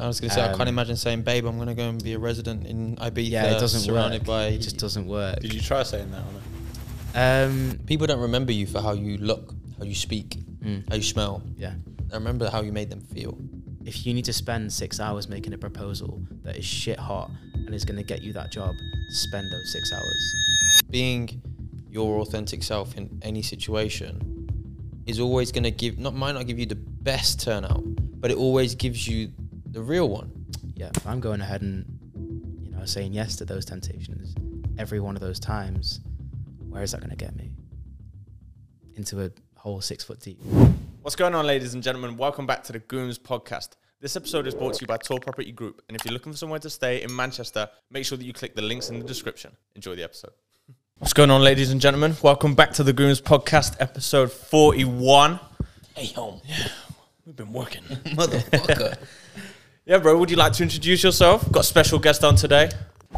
I was gonna say I can't Um, imagine saying, "Babe, I'm gonna go and be a resident in Ibiza." yeah, it doesn't surrounded work. by. it just doesn't work. Did you try saying that? Or no? Um, People don't remember you for how you look, how you speak, mm, how you smell. yeah. I remember how you made them feel. If you need to spend six hours making a proposal that is shit hot and is going to get you that job, spend those six hours. Being your authentic self in any situation is always gonna give not might not give you the best turnout, but it always gives you the real one. Yeah, if I'm going ahead and you know saying yes to those temptations every one of those times, where is that going to get me? Into a hole six foot deep. What's going on, ladies and gentlemen? Welcome back to the Gooms podcast. This episode is brought to you by Torr Property Group. And if you're looking for somewhere to stay in Manchester, make sure that you click the links in the description. Enjoy the episode. What's going on, ladies and gentlemen? Welcome back to the Gooms podcast, episode 41. Hey, home, Yeah, We've been working. motherfucker. yeah, bro, would you like to introduce yourself? Got a special guest on today.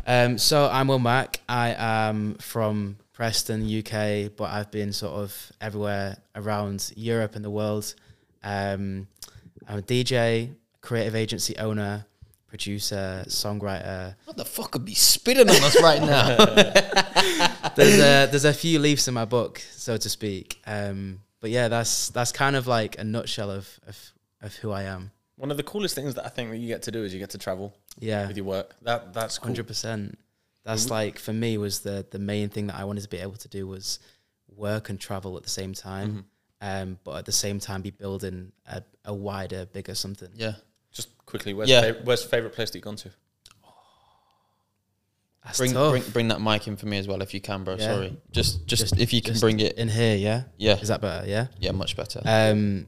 Um, so I'm Will Mac. I am from Preston, UK, but I've been sort of everywhere around Europe and the world. Um, I'm a DJ, creative agency owner, producer, songwriter. what the fuck could be spitting on us right now? There's a there's a few leaves in my book, so to speak. Um, but yeah, that's that's kind of like a nutshell of of, of who I am. One of the coolest things that I think that you get to do is you get to travel Yeah, with your work. That That's cool. hundred percent. That's like for me was the the main thing that I wanted to be able to do was work and travel at the same time, um, but at the same time be building a, a wider, bigger something. yeah. Just quickly, where's, Yeah. yeah. fav- where's your favourite place that you've gone to? That's Bring, tough. bring bring that mic in for me as well if you can, bro. Yeah. Sorry. Just, just Just- if you can bring it. in here, yeah. Yeah. Is that better? Yeah. Yeah, much better. Um,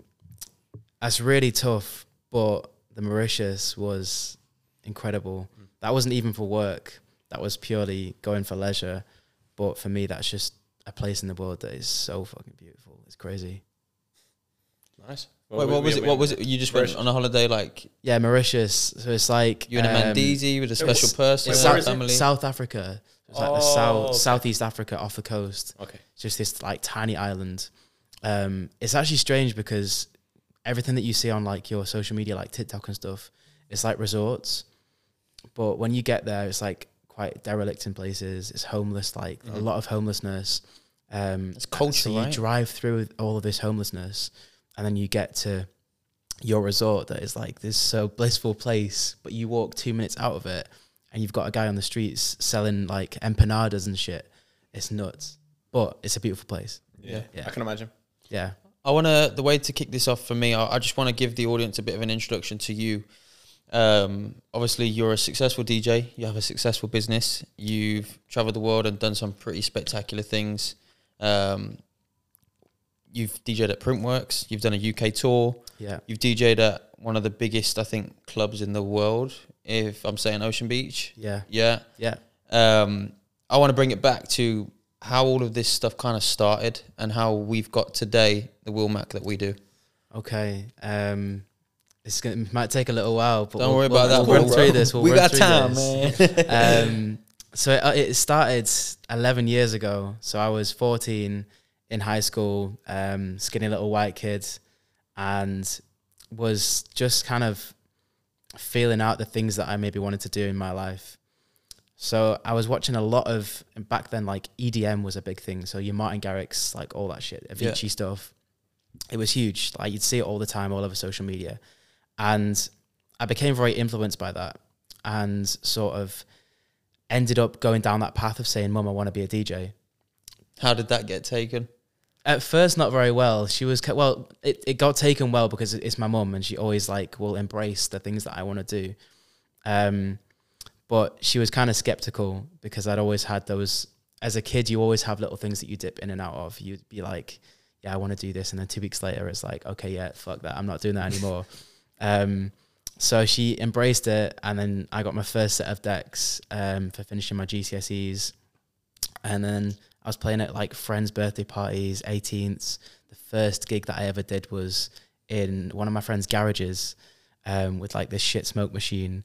that's really tough, but the Mauritius was incredible. That wasn't even for work. That was purely going for leisure. But for me, that's just a place in the world that is so fucking beautiful. It's crazy. Nice. Wait, what was it? What was it? You just went on a holiday, like Yeah, Mauritius. So it's like you and a um, Mandisi with a special it's- person, it's It's South, family. South Africa. It's like the Oh, south, okay. southeast Africa off the coast. Okay. It's just this like tiny island. Um, it's actually strange because everything that you see on like your social media, like TikTok and stuff, it's like resorts. But when you get there, it's like quite derelict in places. It's homeless, like a Mhm. lot of homelessness. Um, It's culture, So you right? drive through all of this homelessness, and then you get to your resort that is like this so blissful place. But you walk two minutes out of it, and you've got a guy on the streets selling like empanadas and shit. It's nuts, but it's a beautiful place. Yeah. Yeah. I can imagine. Yeah. I want to the way to kick this off for me. I, I just want to give the audience a bit of an introduction to you. Um, obviously, you're a successful DJ. You have a successful business. You've traveled the world and done some pretty spectacular things. Um, you've DJed at Printworks. You've done a UK tour. Yeah. You've DJed at one of the biggest, I think, clubs in the world. If I'm saying Ocean Beach, Yeah. yeah. Yeah. Um, I want to bring it back to how all of this stuff kind of started and how we've got today the Will Mac that we do. Okay. Um, it's gonna it might take a little while, but Don't we'll, worry we'll, about that. We'll run bro. through this. We'll we run got time, this. man. um, so it, uh, it started 11 years ago. So I was 14 in high school, um, skinny little white kid, and was just kind of feeling out the things that I maybe wanted to do in my life. So I was watching a lot of back then, like EDM was a big thing. So your Martin Garrix, like all that shit, Yeah. Avicii stuff. It was huge. Like you'd see it all the time, all over social media, and I became very influenced by that, and sort of ended up going down that path of saying, "Mum, I want to be a DJ." how did that get taken? At first, not very well. She was well. It, it got taken well because it's my mum, and she always like will embrace the things that I want to do. Um, but she was kind of skeptical because I'd always had those. As a kid, you always have little things that you dip in and out of. You'd be like, "Yeah, I want to do this," and then two weeks later, it's like, "Okay, yeah, fuck that, I'm not doing that anymore." um, so she embraced it, and then I got my first set of decks um, for finishing my GCSEs, and then I was playing at like friends' birthday parties, 18ths. The first gig that I ever did was in one of my friends' garages um, with like this shit smoke machine.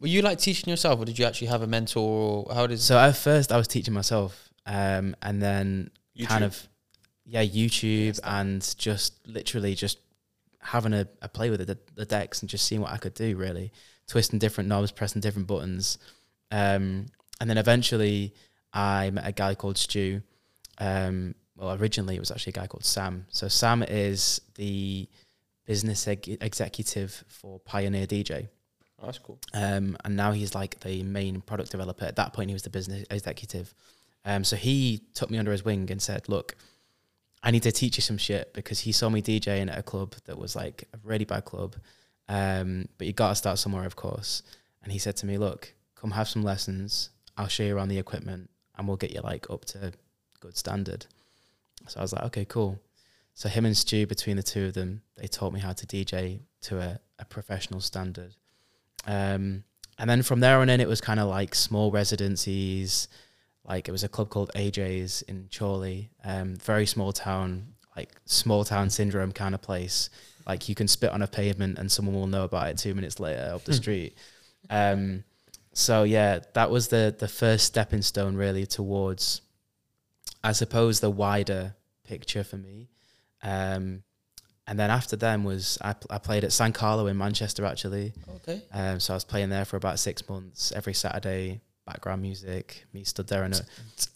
Were you like teaching yourself, or did you actually have a mentor? Or how did? So at first I was teaching myself, um, and then kind of yeah YouTube Yes, and just literally just having a, a play with the, the decks and just seeing what I could do. Really, twisting different knobs, pressing different buttons, um, and then eventually I met a guy called Stu. Um, well, originally it was actually a guy called Sam. So Sam is the business eg- executive for Pioneer DJ. Oh, that's cool. Um, and now he's like the main product developer. At that point, he was the business executive. Um, so he took me under his wing and said, "Look, I need to teach you some shit because he saw me DJing at a club that was like a really bad club. Um, but you got to start somewhere, of course. And he said to me, "Look, come have some lessons. I'll show you around the equipment, and we'll get you like up to good standard." So I was like, "Okay, cool." So him and Stu, between the two of them, they taught me how to DJ to a, a professional standard. Um, and then from there on in, it was kind of like small residencies. Like it was a club called AJ's in Chorley, um, very small town, like small town syndrome kind of place. Like you can spit on a pavement and someone will know about it two minutes later up the street. Um, so yeah, that was the the first stepping stone really towards, I suppose, the wider picture for me. Um, and then after them was I, I played at San Carlo in Manchester actually. Okay. Um, so I was playing there for about six months every Saturday. Background music, me stood there in a,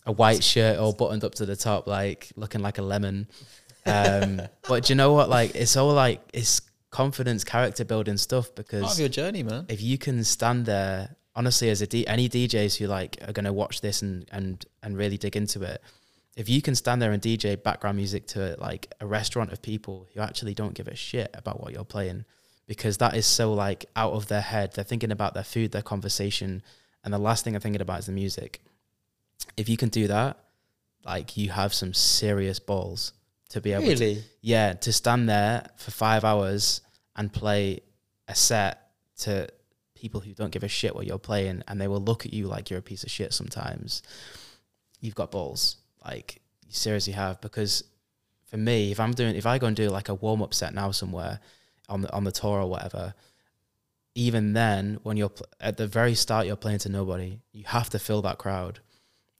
a white shirt all buttoned up to the top, like looking like a lemon. Um, but do you know what? Like it's all like it's confidence, character building stuff Part because of your journey, man. if you can stand there honestly as a D, any DJs who like are going to watch this and and and really dig into it if you can stand there and DJ background music to like a restaurant of people who actually don't give a shit about what you're playing because that is so like out of their head they're thinking about their food their conversation and the last thing they're thinking about is the music if you can do that like you have some serious balls to be able to Really? yeah, to stand there for five hours and play a set to people who don't give a shit what you're playing and they will look at you like you're a piece of shit sometimes. You've got balls. Like you seriously have because for me, if I'm doing if I go and do like a warm up set now somewhere on the on the tour or whatever, even then when you're pl- at the very start you're playing to nobody, you have to fill that crowd.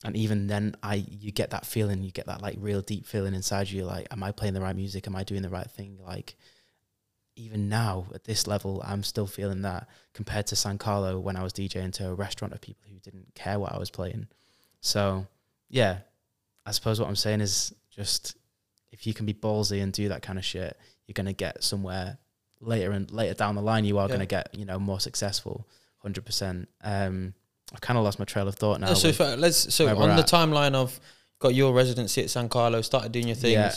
And even then i you get that feeling you get that like real deep feeling inside you like am i playing the right music? Am i doing the right thing? Like even now at this level i'm still feeling that compared to san carlo when i was djing to a restaurant of people who didn't care what i was playing. So yeah i suppose what i'm saying is just if you can be ballsy and do that kind of shit you're going to get somewhere later and later down the line you are Yeah. going to get you know more successful 100% um i've kind of lost my trail of thought now No, so let's so on the at. timeline of got your residency at San Carlo, started doing your things. Yeah.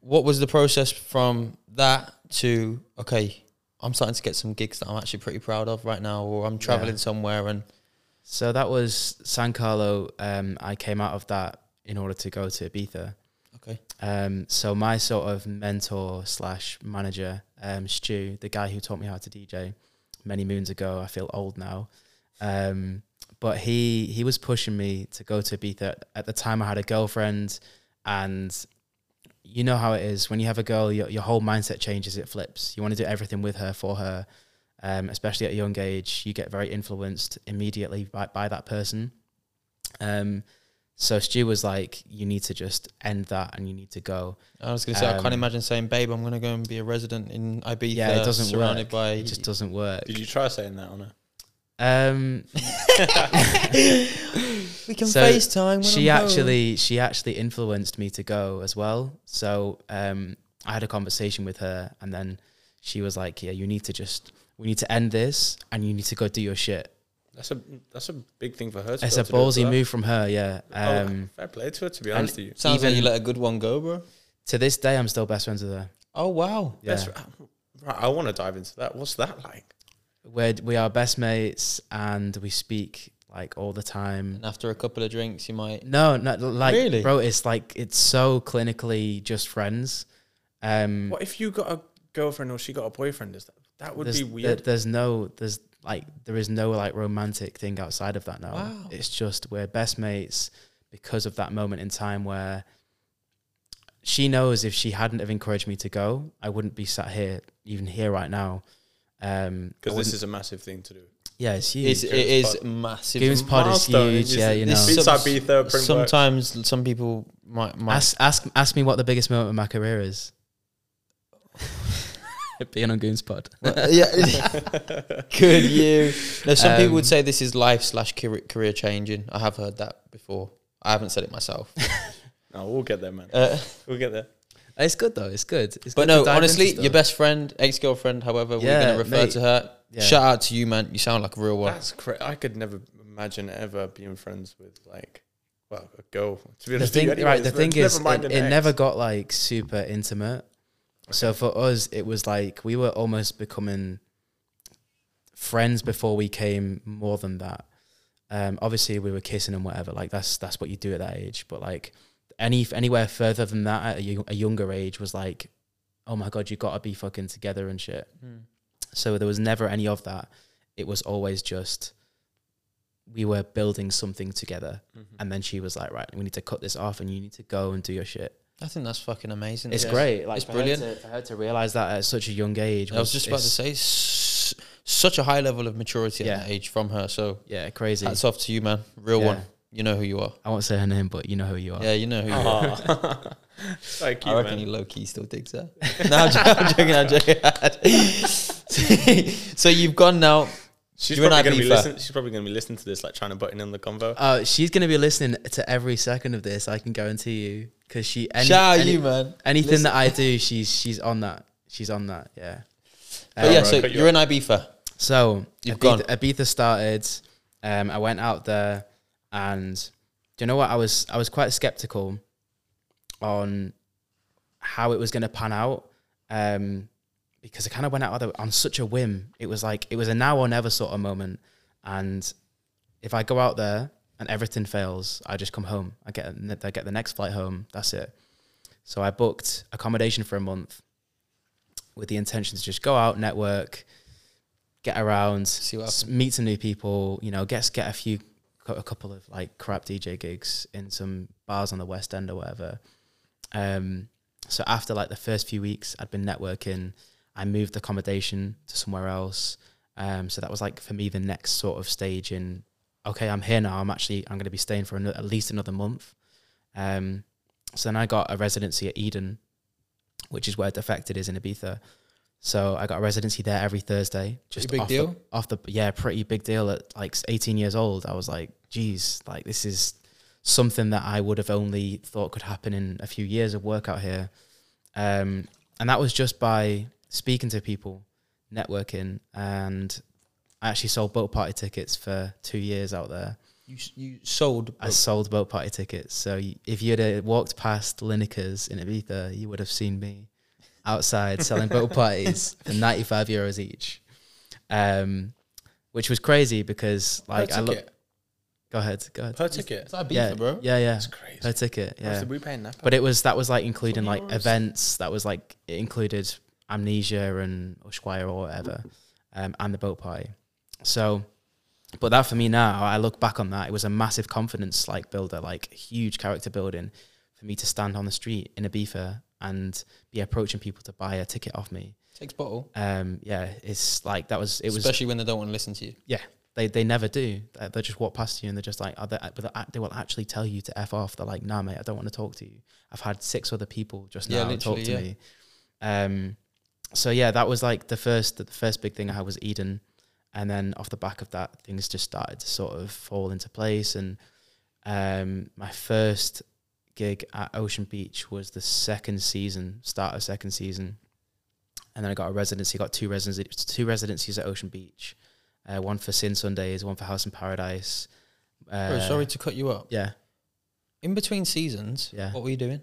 What was the process from that to okay? I'm starting to get some gigs that I'm actually pretty proud of right now, or I'm traveling somewhere and So that was San Carlo. Um, I came out of that in order to go to Ibiza. okay, Um, so my sort of mentor slash manager, um, Stu, the guy who taught me how to DJ many moons ago. I feel old now. Um, but he he was pushing me to go to Ibiza. At the time, I had a girlfriend, and you know how it is when you have a girl, your your whole mindset changes. It flips. You want to do everything with her for her. Um, especially at a young age, you get very influenced immediately by, by that person. Um, so Stu was like, "You need to just end that, and you need to go." I was gonna say I can't Um, imagine saying, "Babe, I'm gonna go and be a resident in Ibiza." Yeah, it doesn't surrounded work. by It just doesn't work. Did you try saying that on her? Um, we can So FaceTime. When she I'm home. actually she actually influenced me to go as well. So um, I had a conversation with her, and then she was like, "Yeah, you need to just we need to end this, and you need to go do your shit." That's a that's a big thing for her. To It's a able to ballsy move from her. Yeah. Oh, Um, fair play to her. To be honest with you, sounds like you let a good one go, bro. to this day, I'm still best friends with her. Oh wow, Yeah. Best- right, I want to dive into that. What's that like? We're we are best mates, and we speak like all the time. and after a couple of drinks, you might. No, no, like, Really? bro, it's like it's so clinically just friends. Um, What if you got a girlfriend or she got a boyfriend? Is that that would there's, be there- weird? there's no, there's like, there is no like romantic thing outside of that now. Wow. It's just we're best mates because of that moment in time where she knows if she hadn't have encouraged me to go, I wouldn't be sat here, even here right now. Um, Because this is a massive thing to do. yeah, it's huge. It's, it Gooms massive. Gooms Pod is huge. It's- Yeah, you know. this Some- beats Ibiza, Sometimes some people might, might Ask, ask, ask me what the biggest moment of my career is. Being on Gooms Pod. Well, yeah. Could you. No, some people would Um, say this is life slash career, career changing. I have heard that before. I haven't said it myself. No, we'll get there, man. Uh, We'll get there. It's good though. It's good. It's but good no, honestly, your best friend, ex girlfriend, however we're going to refer mate. to her. Yeah. Shout out to you, man. You sound like a real one. That's crazy. I could never imagine ever being friends with like, well, a girl. To be the honest, thing, with you right? The thing is, never it, it never got like super intimate. So for us, it was like we were almost becoming friends before we came more than that. Um, obviously, we were kissing and whatever. Like that's that's what you do at that age. But like any anywhere further than that at a, a younger age was like, oh my god, you got to be fucking together and shit. Hmm. So there was never any of that. It was always just we were building something together. Mhm. And then she was like, right, we need to cut this off and you need to go and do your shit. I think that's fucking amazing. It's Yeah. great. Like It's for brilliant. Her to, for her to realize that at such a young age. I was just about to say, s- such a high level of maturity Yeah. at that age from her. So Yeah, crazy. hats off to you, man. Real Yeah. one. You know who you are. I won't say her name, but you know who you are. Yeah, you know who you are. Aw. so cute, I reckon man. he low key still digs her. no, I'm joking. I'm joking. I'm joking. so you've gone now. She's probably gonna be beef her. listening. She's probably gonna be listening to this, like trying to button in the convo. Uh, she's gonna be listening to every second of this. I can guarantee you, because she any, Shout out any- you, man. anything Listen. that I do, she's she's on that. She's on that. Yeah. But yeah, Um, so you you're in Ibiza. So You've Ibiza, gone. Ibiza started. Um, I went out there, and do you know what? I was I was quite skeptical on how it was going to pan out, um, because I kind of went out there on such a whim. It was like it was a now or never sort of moment, and if I go out there and everything fails, I just come home. I get I get the next flight home. That's it. So I booked accommodation for a month with the intention to just go out, network, get around, See what meet some new people. You know, get get a few, a couple of like crap DJ gigs in some bars on the West End or whatever. Um, so after like the first few weeks, I'd been networking. I moved accommodation to somewhere else. Um, so that was like for me the next sort of stage in. Okay, I'm here now. I'm actually I'm going to be staying for ano- at least another month. Um, so then I got a residency at Eden, which is where Defected is in Ibiza. So I got a residency there every Thursday. Just big off deal? The, off the yeah, pretty big deal at like 18 years old. I was like, geez, like this is something that I would have only thought could happen in a few years of work out here. Um, and that was just by speaking to people, networking, and I actually sold boat party tickets for two years out there. You you sold. I sold boat party tickets. So y- if you'd have walked past Lineker's in Ibiza, you would have seen me outside selling boat parties for 95 euros each. Um, which was crazy because like I look. Go ahead, go ahead. Per ticket. It's Ibiza, yeah, bro. yeah, yeah. That's crazy. Per ticket, yeah. Did we pay Napa? But it was that was like including like euros? events. That was like it included amnesia and Ushuaia or whatever, um, and the boat party. So, but that for me now, I look back on that. It was a massive confidence like builder, like huge character building for me to stand on the street in a Ibiza and be approaching people to buy a ticket off me. Takes bottle. Um, yeah, it's like that was it was Especially when they don't want to listen to you. Yeah, they they never do. They, they just walk past you and they're just like, are they, they- they will actually tell you to f off. They're like, nah, mate, I don't want to talk to you. I've had six other people just Yeah, now talk to yeah. me. Um, so yeah, that was like the first the first big thing I had was Eden, and then off the back of that, things just started to sort of fall into place. And um, my first gig at Ocean Beach was the second season, start of second season, and then I got a residency. Got two residencies, two residencies at Ocean Beach. Uh, one for Sin Sundays, one for House in Paradise. Uh, Bro, sorry to cut you up. Yeah. In between seasons, Yeah. what were you doing?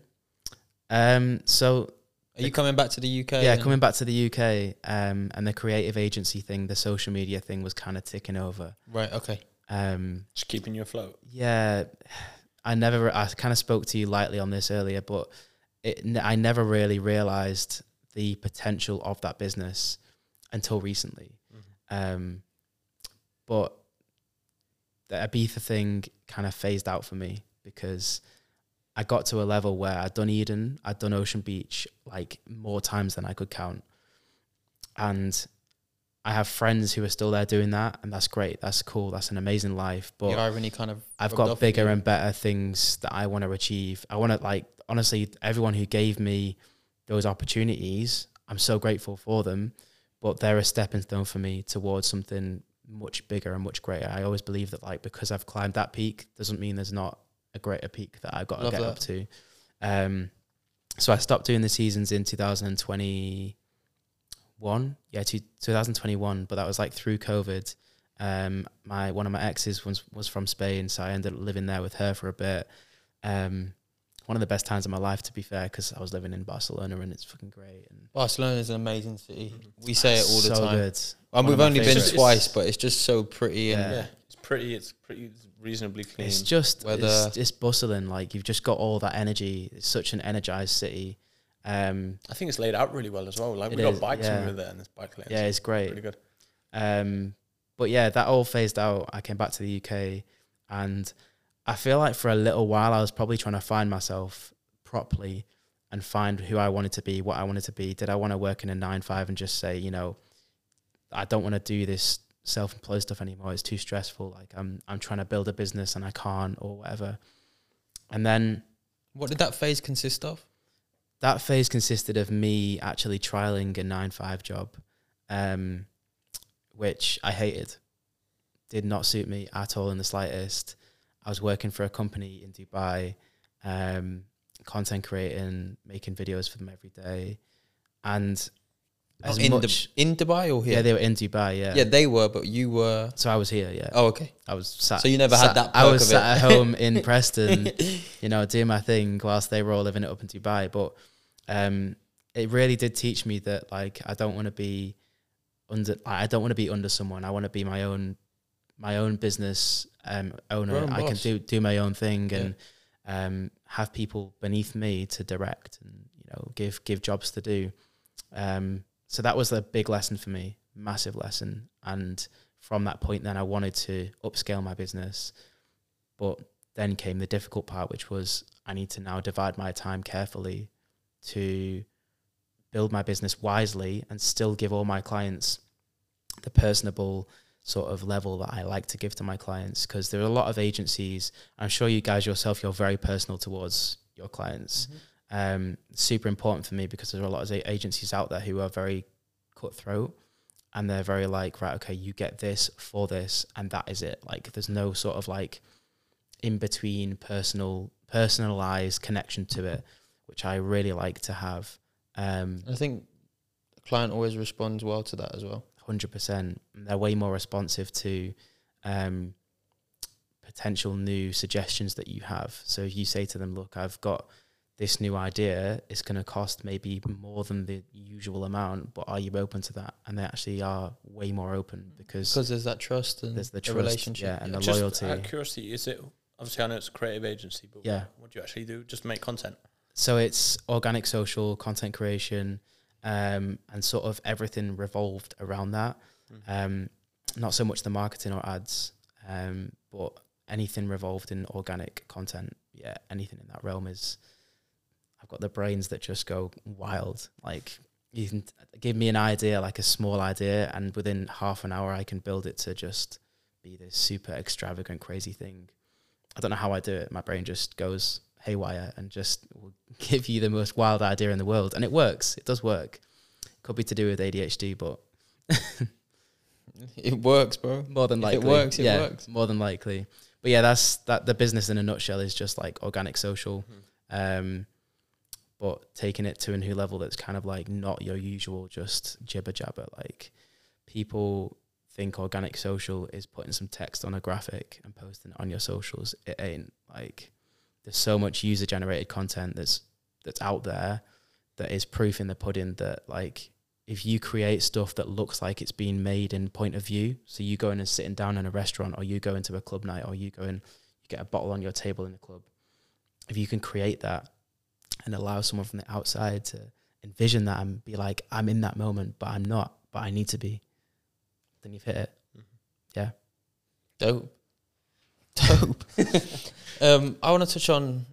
Um. So Are you coming back to the UK? yeah, and- coming back to the UK, um, and the creative agency thing, the social media thing was kind of ticking over. Right. Okay. Um. Just keeping you afloat. Yeah, I never. I kind of spoke to you lightly on this earlier, but it, n- I never really realized the potential of that business until recently. Um, but the Ibiza thing kind of phased out for me because I got to a level where I'd done Eden, I'd done Ocean Beach like more times than I could count. And I have friends who are still there doing that, and that's great. That's cool. That's an amazing life. But irony kind of. I've got bigger and better things that I want to achieve. I want to like honestly, everyone who gave me those opportunities, I'm so grateful for them, but they're a stepping stone for me towards something much bigger and much greater. I always believe that like because I've climbed that peak doesn't mean there's not a greater peak that I've got to Love get that. up to. Um, so I stopped doing the seasons in 2021. Yeah, two, 2021, but that was like through COVID. Um, my one of my exes was was from Spain, so I ended up living there with her for a bit. Um, one of the best times of my life, to be fair, because I was living in Barcelona and it's fucking great. And Barcelona is an amazing city. We say it all the so time. good. And One we've my only been twice, but it's just so pretty and Yeah. It's pretty. It's pretty it's reasonably clean. It's just Weather. it's, it's bustling. Like you've just got all that energy. It's such an energized city. Um, I think it's laid out really well as well. Like we got is, bikes yeah. over there, and there's bike lanes. yeah, it's great. really good. Um, but yeah, that all phased out. I came back to the UK, and I feel like for a little while I was probably trying to find myself properly and find who I wanted to be, what I wanted to be. Did I want to work in a nine five and just say, you know, I don't want to do this self employed stuff anymore. It's too stressful. Like I'm I'm trying to build a business and I can't or whatever. And then what did that phase consist of? that phase consisted of me actually trialing a nine five job, um, which I hated. Did not suit me at all in the slightest. I was working for a company in Dubai, um, content creating, making videos for them every day, and as Oh, in, much, Dub- in Dubai or here? yeah, they were in Dubai, yeah. Yeah, they were, but you were. So I was here, yeah. Oh, okay. I was sat. So you never had sat- that I was sat at home in Preston, you know, doing my thing whilst they were all living it up in Dubai. But um, it really did teach me that like I don't want to be under. I don't want to be under someone. I want to be my own, my own business um, owner. Own I can do do my own thing Yeah. and um, have people beneath me to direct and you know give give jobs to do. Um, so that was a big lesson for me, massive lesson. And from that point, then I wanted to upscale my business, but then came the difficult part, which was I need to now divide my time carefully to build my business wisely and still give all my clients the personable sort of level that I like to give to my clients because there are a lot of agencies. I'm sure you guys yourself, you're very personal towards your clients. Um, super important for me because there are a lot of agencies out there who are very cutthroat and they're very like, right, okay, you get this for this, and that is it. Like, there's no sort of like in between personal, personalized connection to it, which I really like to have. Um, I think the client always responds well to that as well. hundred percent. They're way more responsive to um, potential new suggestions that you have. So if you say to them, "Look, I've got this new idea. is going to cost maybe more than the usual amount, but are you open to that?" And they actually are way more open because Because there's that trust and there's the the trust, relationship. yeah, and the Just loyalty. Out of curiosity, is it obviously I know it's a creative agency, but Yeah. what do you actually do? Just make content. So it's organic social content creation, um, and sort of everything revolved around that. Um, not so much the marketing or ads, um, but anything revolved in organic content. Yeah, anything in that realm is. I've got the brains that just go wild. Like you can give me an idea, like a small idea, and within half an hour, I can build it to just be this super extravagant, crazy thing. I don't know how I do it. My brain just goes haywire and just will give you the most wild idea in the world, and it works. It does work. Could be to do with ADHD, but It works, bro. more than If likely, it works, it yeah, works. More than likely, but yeah, that's that. The business in a nutshell is just like organic social, um, but taking it to a new level that's kind of like not your usual just jibber jabber. Like people think organic social is putting some text on a graphic and posting it on your socials. It ain't like there's so much user generated content that's that's out there that is proof in the pudding that like if you create stuff that looks like it's being made in point of view, so you go in and sitting down in a restaurant, or you go into a club night, or you go and you get a bottle on your table in the club, if you can create that and allow someone from the outside to envision that and be like, I'm in that moment, but I'm not, but I need to be, then you've hit it. Yeah. Dope. Dope. um, I want to touch on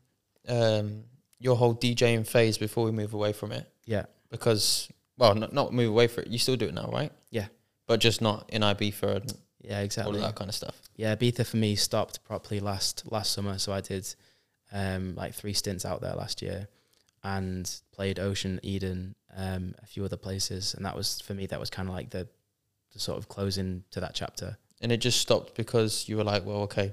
um, your whole DJing phase before we move away from it. Yeah. Because, well, not, not move away from it. You still do it now, right? Yeah. But just not in Ibiza and Yeah, all exactly. of that kind of stuff. Yeah, Ibiza for me stopped properly last last summer. So I did um, like three stints out there last year, and played Ocean, Eden, um, a few other places, and that was for me. That was kind of like the, the sort of closing to that chapter. And it just stopped because you were like, well, okay,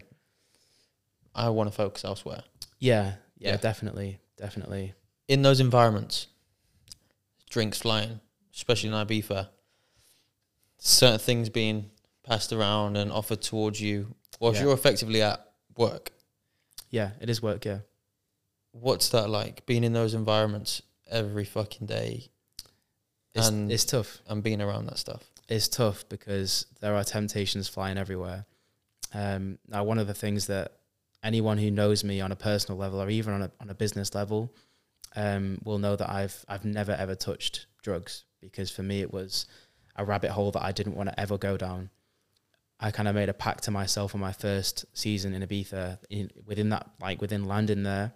I want to focus elsewhere. Yeah, yeah, Yeah. definitely, definitely. In those environments, drinks flying, especially in Ibiza, certain things being passed around and offered towards you, whilst Yeah. you're effectively at work. Yeah, it is work. Yeah, What's that like? Being in those environments every fucking day it's, And- it's tough. and being around that stuff. It's tough because there are temptations flying everywhere. Um, now, one of the things that anyone who knows me on a personal level or even on a on a business level um, will know that I've I've never ever touched drugs because for me it was a rabbit hole that I didn't want to ever go down. I kind of made a pact to myself on my first season in Ibiza. In, within that, like within landing there,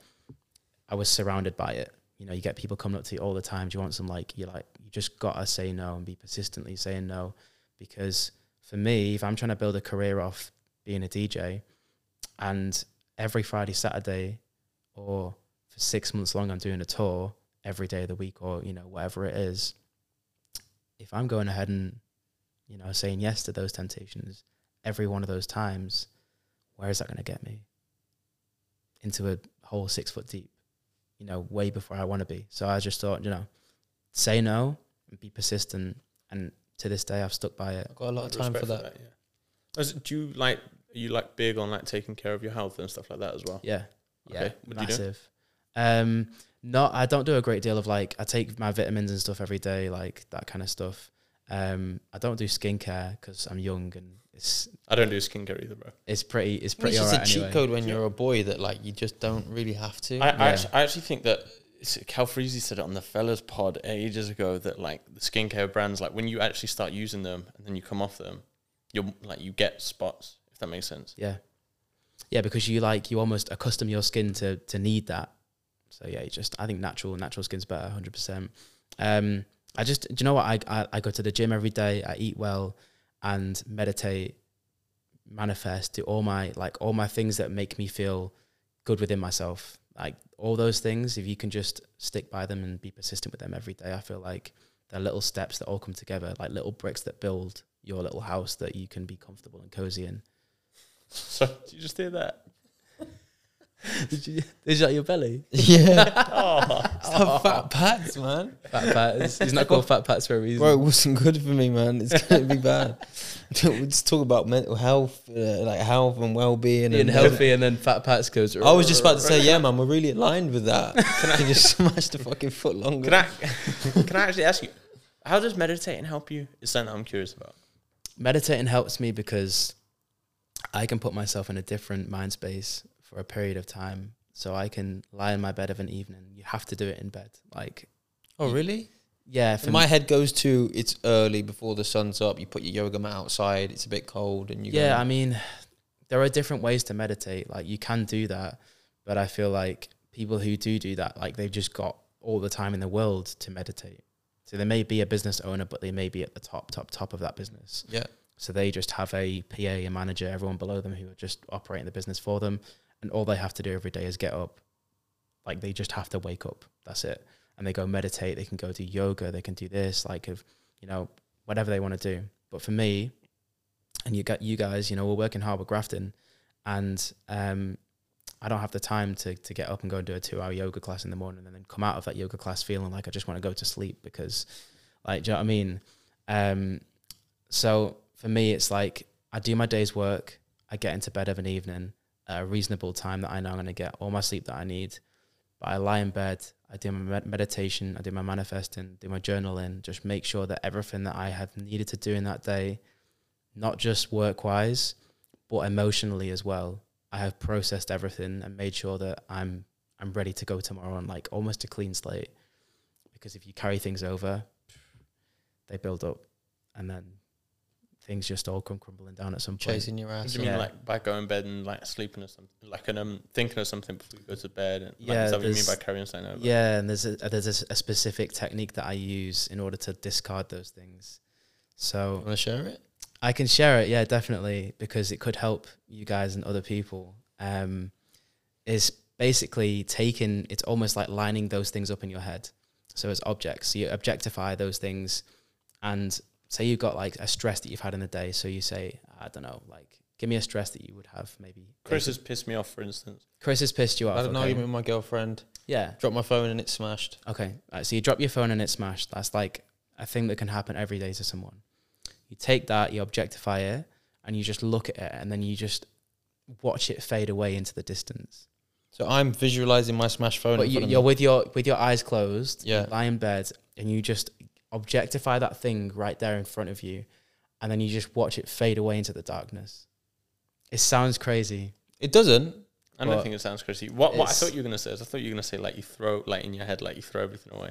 I was surrounded by it. You know, you get people coming up to you all the time. Do you want some? Like, you're like, you just gotta say no and be persistently saying no, because for me, if I'm trying to build a career off being a DJ, and every Friday, Saturday, or for six months long, I'm doing a tour every day of the week, or you know, whatever it is. If I'm going ahead and you know saying yes to those temptations every one of those times, where is that going to get me? Into a hole six foot deep, you know, way before I want to be. So I just thought, you know, say no and be persistent. And to this day, I've stuck by it. I've got a lot of I'd time for that. yeah. As- do you like? Are you like big on like taking care of your health and stuff like that as well? Yeah. Yeah. Okay, what do you do? massive. Um, no, I don't do a great deal of like, I take my vitamins and stuff every day, like that kind of stuff. Um, I don't do skincare because I'm young and it's I don't do skincare either, bro. it's pretty it's pretty it's just alright a cheat anyway. code when you're a boy that like you just don't really have to. I, I, actually, I actually think that it's, Calfreezy said it on the Fellas Pod ages ago that like the skincare brands, like when you actually start using them and then you come off them, you're like you get spots. If that makes sense. Yeah. Yeah, because you like you almost accustom your skin to to need that. So yeah, you just I think natural natural skin's better, hundred percent. Um, I just do you know what I, I I go to the gym every day. I eat well and meditate, manifest, do all my like all my things that make me feel good within myself. Like all those things, if you can just stick by them and be persistent with them every day, I feel like they're little steps that all come together, like little bricks that build your little house that you can be comfortable and cozy in. So did you just hear that? Did you? Is that your belly? yeah, Oh, Stop fat pats, man. Fat Pats. He's not called Fat Pats for a reason. Bro, it wasn't good for me, man. It's gonna be bad. we just talk about mental health, uh, like health and well-being, Being and healthy, and then Fat Pats goes. I was just about to say, yeah, man, we're really aligned with that. Can I just smash the fucking foot longer? can I can I actually ask you, how does meditating help you? Is something I'm curious about. meditating helps me because I can put myself in a different mind space for a period of time. So I can lie in my bed of an evening. You have to do it in bed. Like, oh, really? yeah, My head goes to it's early before the sun's up. You put your yoga mat outside. It's a bit cold, and you yeah, Go, I mean, there are different ways to meditate. Like, you can do that, but I feel like people who do do that, like, they've just got all the time in the world to meditate. So they may be a business owner, but they may be at the top, top, top of that business. yeah. So they just have a PA, a manager, everyone below them who are just operating the business for them. And all they have to do every day is get up. Like they just have to wake up. That's it. And they go meditate. They can go do yoga. They can do this, like, if, you know, whatever they want to do. But for me, and you got you guys, you know, we're working hard with Grafton. And um, I don't have the time to, to get up and go and do a two hour yoga class in the morning and then come out of that yoga class feeling like I just want to go to sleep because, like, do you know what I mean? Um, so for me, it's like I do my day's work, I get into bed of an evening a reasonable time that I know I'm going to get all my sleep that I need. But I lie in bed, I do my med- meditation, I do my manifesting, do my journaling, just make sure that everything that I have needed to do in that day, not just work wise, but emotionally as well, I have processed everything and made sure that I'm I'm ready to go tomorrow on like almost a clean slate. Because if you carry things over, they build up, and then things just all come crumbling down at some point. Chasing your ass. do you mean, Yeah. like by going to bed and like sleeping or something, like and um thinking of something before you go to bed? And, like, Yeah, is that what you mean by carrying something over? Yeah, and there's a, there's a, s- a specific technique that I use in order to discard those things. So Want to share it? I can share it, yeah, definitely, because it could help you guys and other people. Um, is basically taking it's almost like lining those things up in your head. So as objects, so you objectify those things, and say you've got like a stress that you've had in the day. So you say, I don't know, like give me a stress that you would have maybe. Chris has pissed me off, for instance. Chris has pissed you off. I had an okay. argument with my girlfriend. Yeah. Dropped my phone and it smashed. Okay. Right, so you drop your phone and it's smashed. That's like a thing that can happen every day to someone. You take that, you objectify it, and you just look at it, and then you just watch it fade away into the distance. So I'm visualizing my smashed phone. But in you, front of you're me. with your with your eyes closed. Yeah. You lie in bed, and you just objectify that thing right there in front of you, and then you just watch it fade away into the darkness. It sounds crazy. It doesn't. I don't think it sounds crazy. What, what I thought you were gonna say is I thought you were gonna say like you throw like in your head like you throw everything away.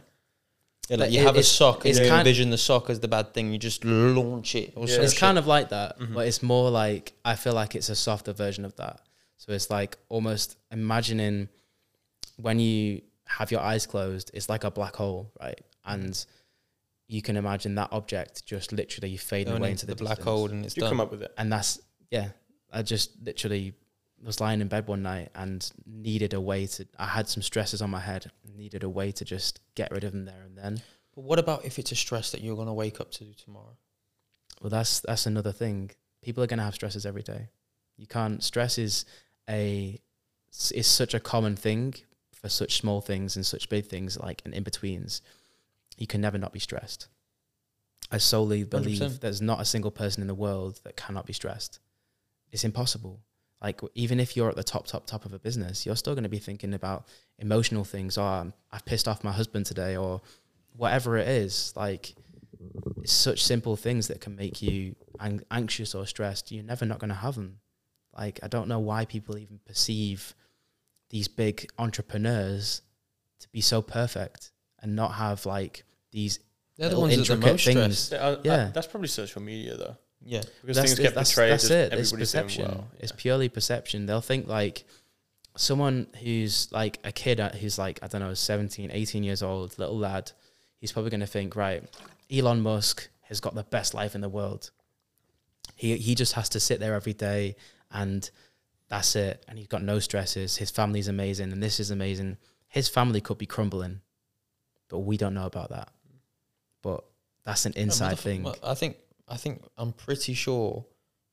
Yeah, like But you it- have a sock and it's you kind- envision the sock as the bad thing. You just launch it. Or Yeah. it's shit. kind of like that, Mhm. but it's more like I feel like it's a softer version of that. So it's like almost imagining when you have your eyes closed, it's like a black hole, right? And you can imagine that object just literally fading going away into into the, black hole and it's Did you done. come up with it? And that's yeah. I just literally was lying in bed one night and needed a way to. I had some stresses on my head. Needed a way to just get rid of them there and then. But what about if it's a stress that you're going to wake up to tomorrow? Well, that's that's another thing. People are going to have stresses every day. You can't. Stress is a is such a common thing for such small things and such big things, like and in betweens. You can never not be stressed. I solely believe 100%. there's not a single person in the world that cannot be stressed. It's impossible. Like even if you're at the top, top, top of a business, you're still going to be thinking about emotional things. Oh, I'm- I've pissed off my husband today, or whatever it is. Like it's such simple things that can make you ang- anxious or stressed. You're never not going to have them. Like I don't know why people even perceive these big entrepreneurs to be so perfect and not have like these They're the Little ones that are the intricate most things. stressed. Yeah, uh, Yeah. that's probably social media though, Yeah. because that's, things get that's, portrayed that's as it. It's everybody's doing perception. well. It's purely perception. They'll think like someone who's like a kid uh, who's like, I don't know, 17, 18 years old, little lad, he's probably going to think, right, Elon Musk has got the best life in the world. He, he just has to sit there every day and that's it. And he's got no stresses. His family's amazing and this is amazing. His family could be crumbling, but we don't know about that. But that's an inside Motherf- thing. I think I think I'm pretty sure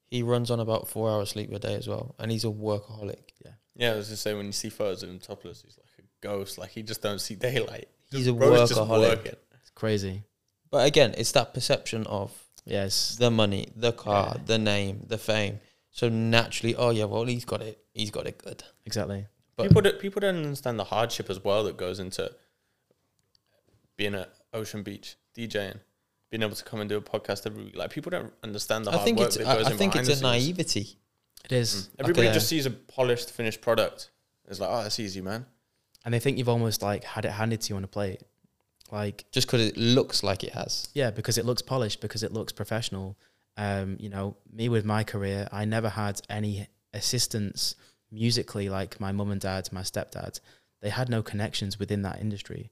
he runs on about four hours sleep a day as well, and he's a workaholic. Yeah, Yeah, I was just saying when you see photos of him topless, he's like a ghost. Like he just don't see daylight. He's a Bro's workaholic. working. It's crazy. But again, it's that perception of Yes. the money, the car, Yeah. the name, the fame. So naturally, oh yeah, well he's got it. He's got it good. Exactly. But- people don't, people don't understand the hardship as well that goes into being at Ocean Beach DJing, being able to come and do a podcast every week. Like people don't understand the I hard think work it's that I, goes I in think behind it's a the scenes. naivety. It is. Mm. Everybody a- just sees a polished, finished product. It's like, oh, that's easy, man. And they think you've almost like had it handed to you on a plate. Like, Just because it looks like it has. yeah, because it looks polished, because it looks professional. Um, you know, me with my career, I never had any assistance musically like my mum and dad, my stepdad. They had no connections within that industry.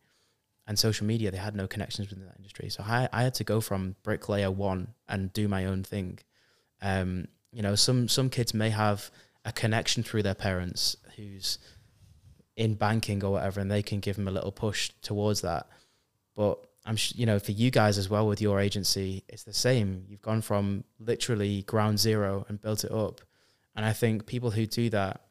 And social media, they had no connections within that industry. So I, I had to go from bricklayer one and do my own thing. Um, you know, some some kids may have a connection through their parents who's in banking or whatever, and they can give them a little push towards that. But I'm, sh- you know, for you guys as well with your agency, it's the same. You've gone from literally ground zero and built it up, and I think people who do that,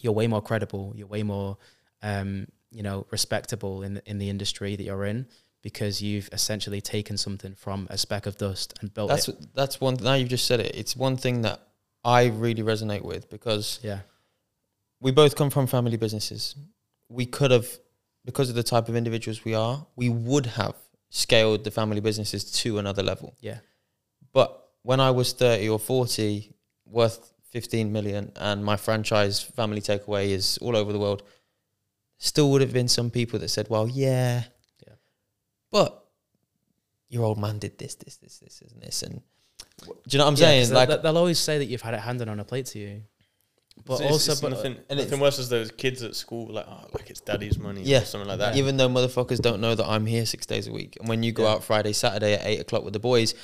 you're way more credible. You're way more, um, you know, respectable in the, in the industry that you're in because you've essentially taken something from a speck of dust and built That's it. that's one. Now you've just said it. It's one thing that I really resonate with because Yeah, we both come from family businesses. We could have, because of the type of individuals we are, we would have scaled the family businesses to another level. yeah, But when I was 30 or 40, worth 15 million, and my franchise family takeaway is all over the world, still would have been some people that said, well, yeah, Yeah. but your old man did this, this, this, this, and this. And do you know what I'm Yeah, 'cause saying? they'll- Like, they'll, they'll always say that you've had it handed on a plate to you, but It's- also, it's but uh, nothing, and nothing worse as those kids at school, like, oh, like it's daddy's money Yeah. or something like that. even though motherfuckers don't know that I'm here six days a week. And when you go Yeah. out Friday, Saturday at eight o'clock with the boys,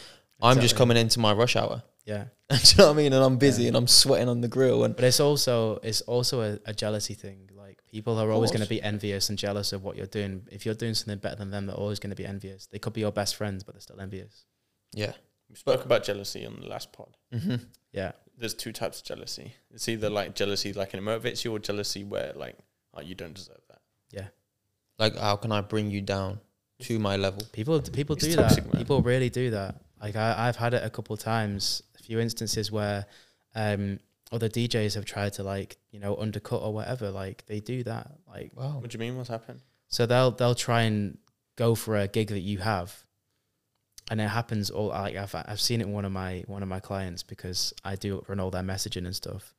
I'm just coming into my rush hour. Yeah. Do you know what I mean? And I'm busy and I'm sweating on the grill and But it's also it's also a, a jealousy thing. Like people are always going to be envious and jealous of what you're doing. If you're doing something better than them, they're always going to be envious. They could be your best friends, but they're still envious. yeah. We spoke about jealousy on the last pod. Mm-hmm. Yeah. There's two types of jealousy. It's either like jealousy, like it motivates you, or jealousy where like, oh, you don't deserve that. Yeah. Like, how can I bring you down to my level? People people It's do toxic, that. man. People really do that. Like I, I've had it a couple times. A few instances where um, other DJs have tried to like you know undercut or whatever. Like they do that. Like Wow. What do you mean? What's happened? so they'll they'll try and go for a gig that you have, and it happens all. Like I've I've seen it in one of my one of my clients because I do run all their messaging and stuff,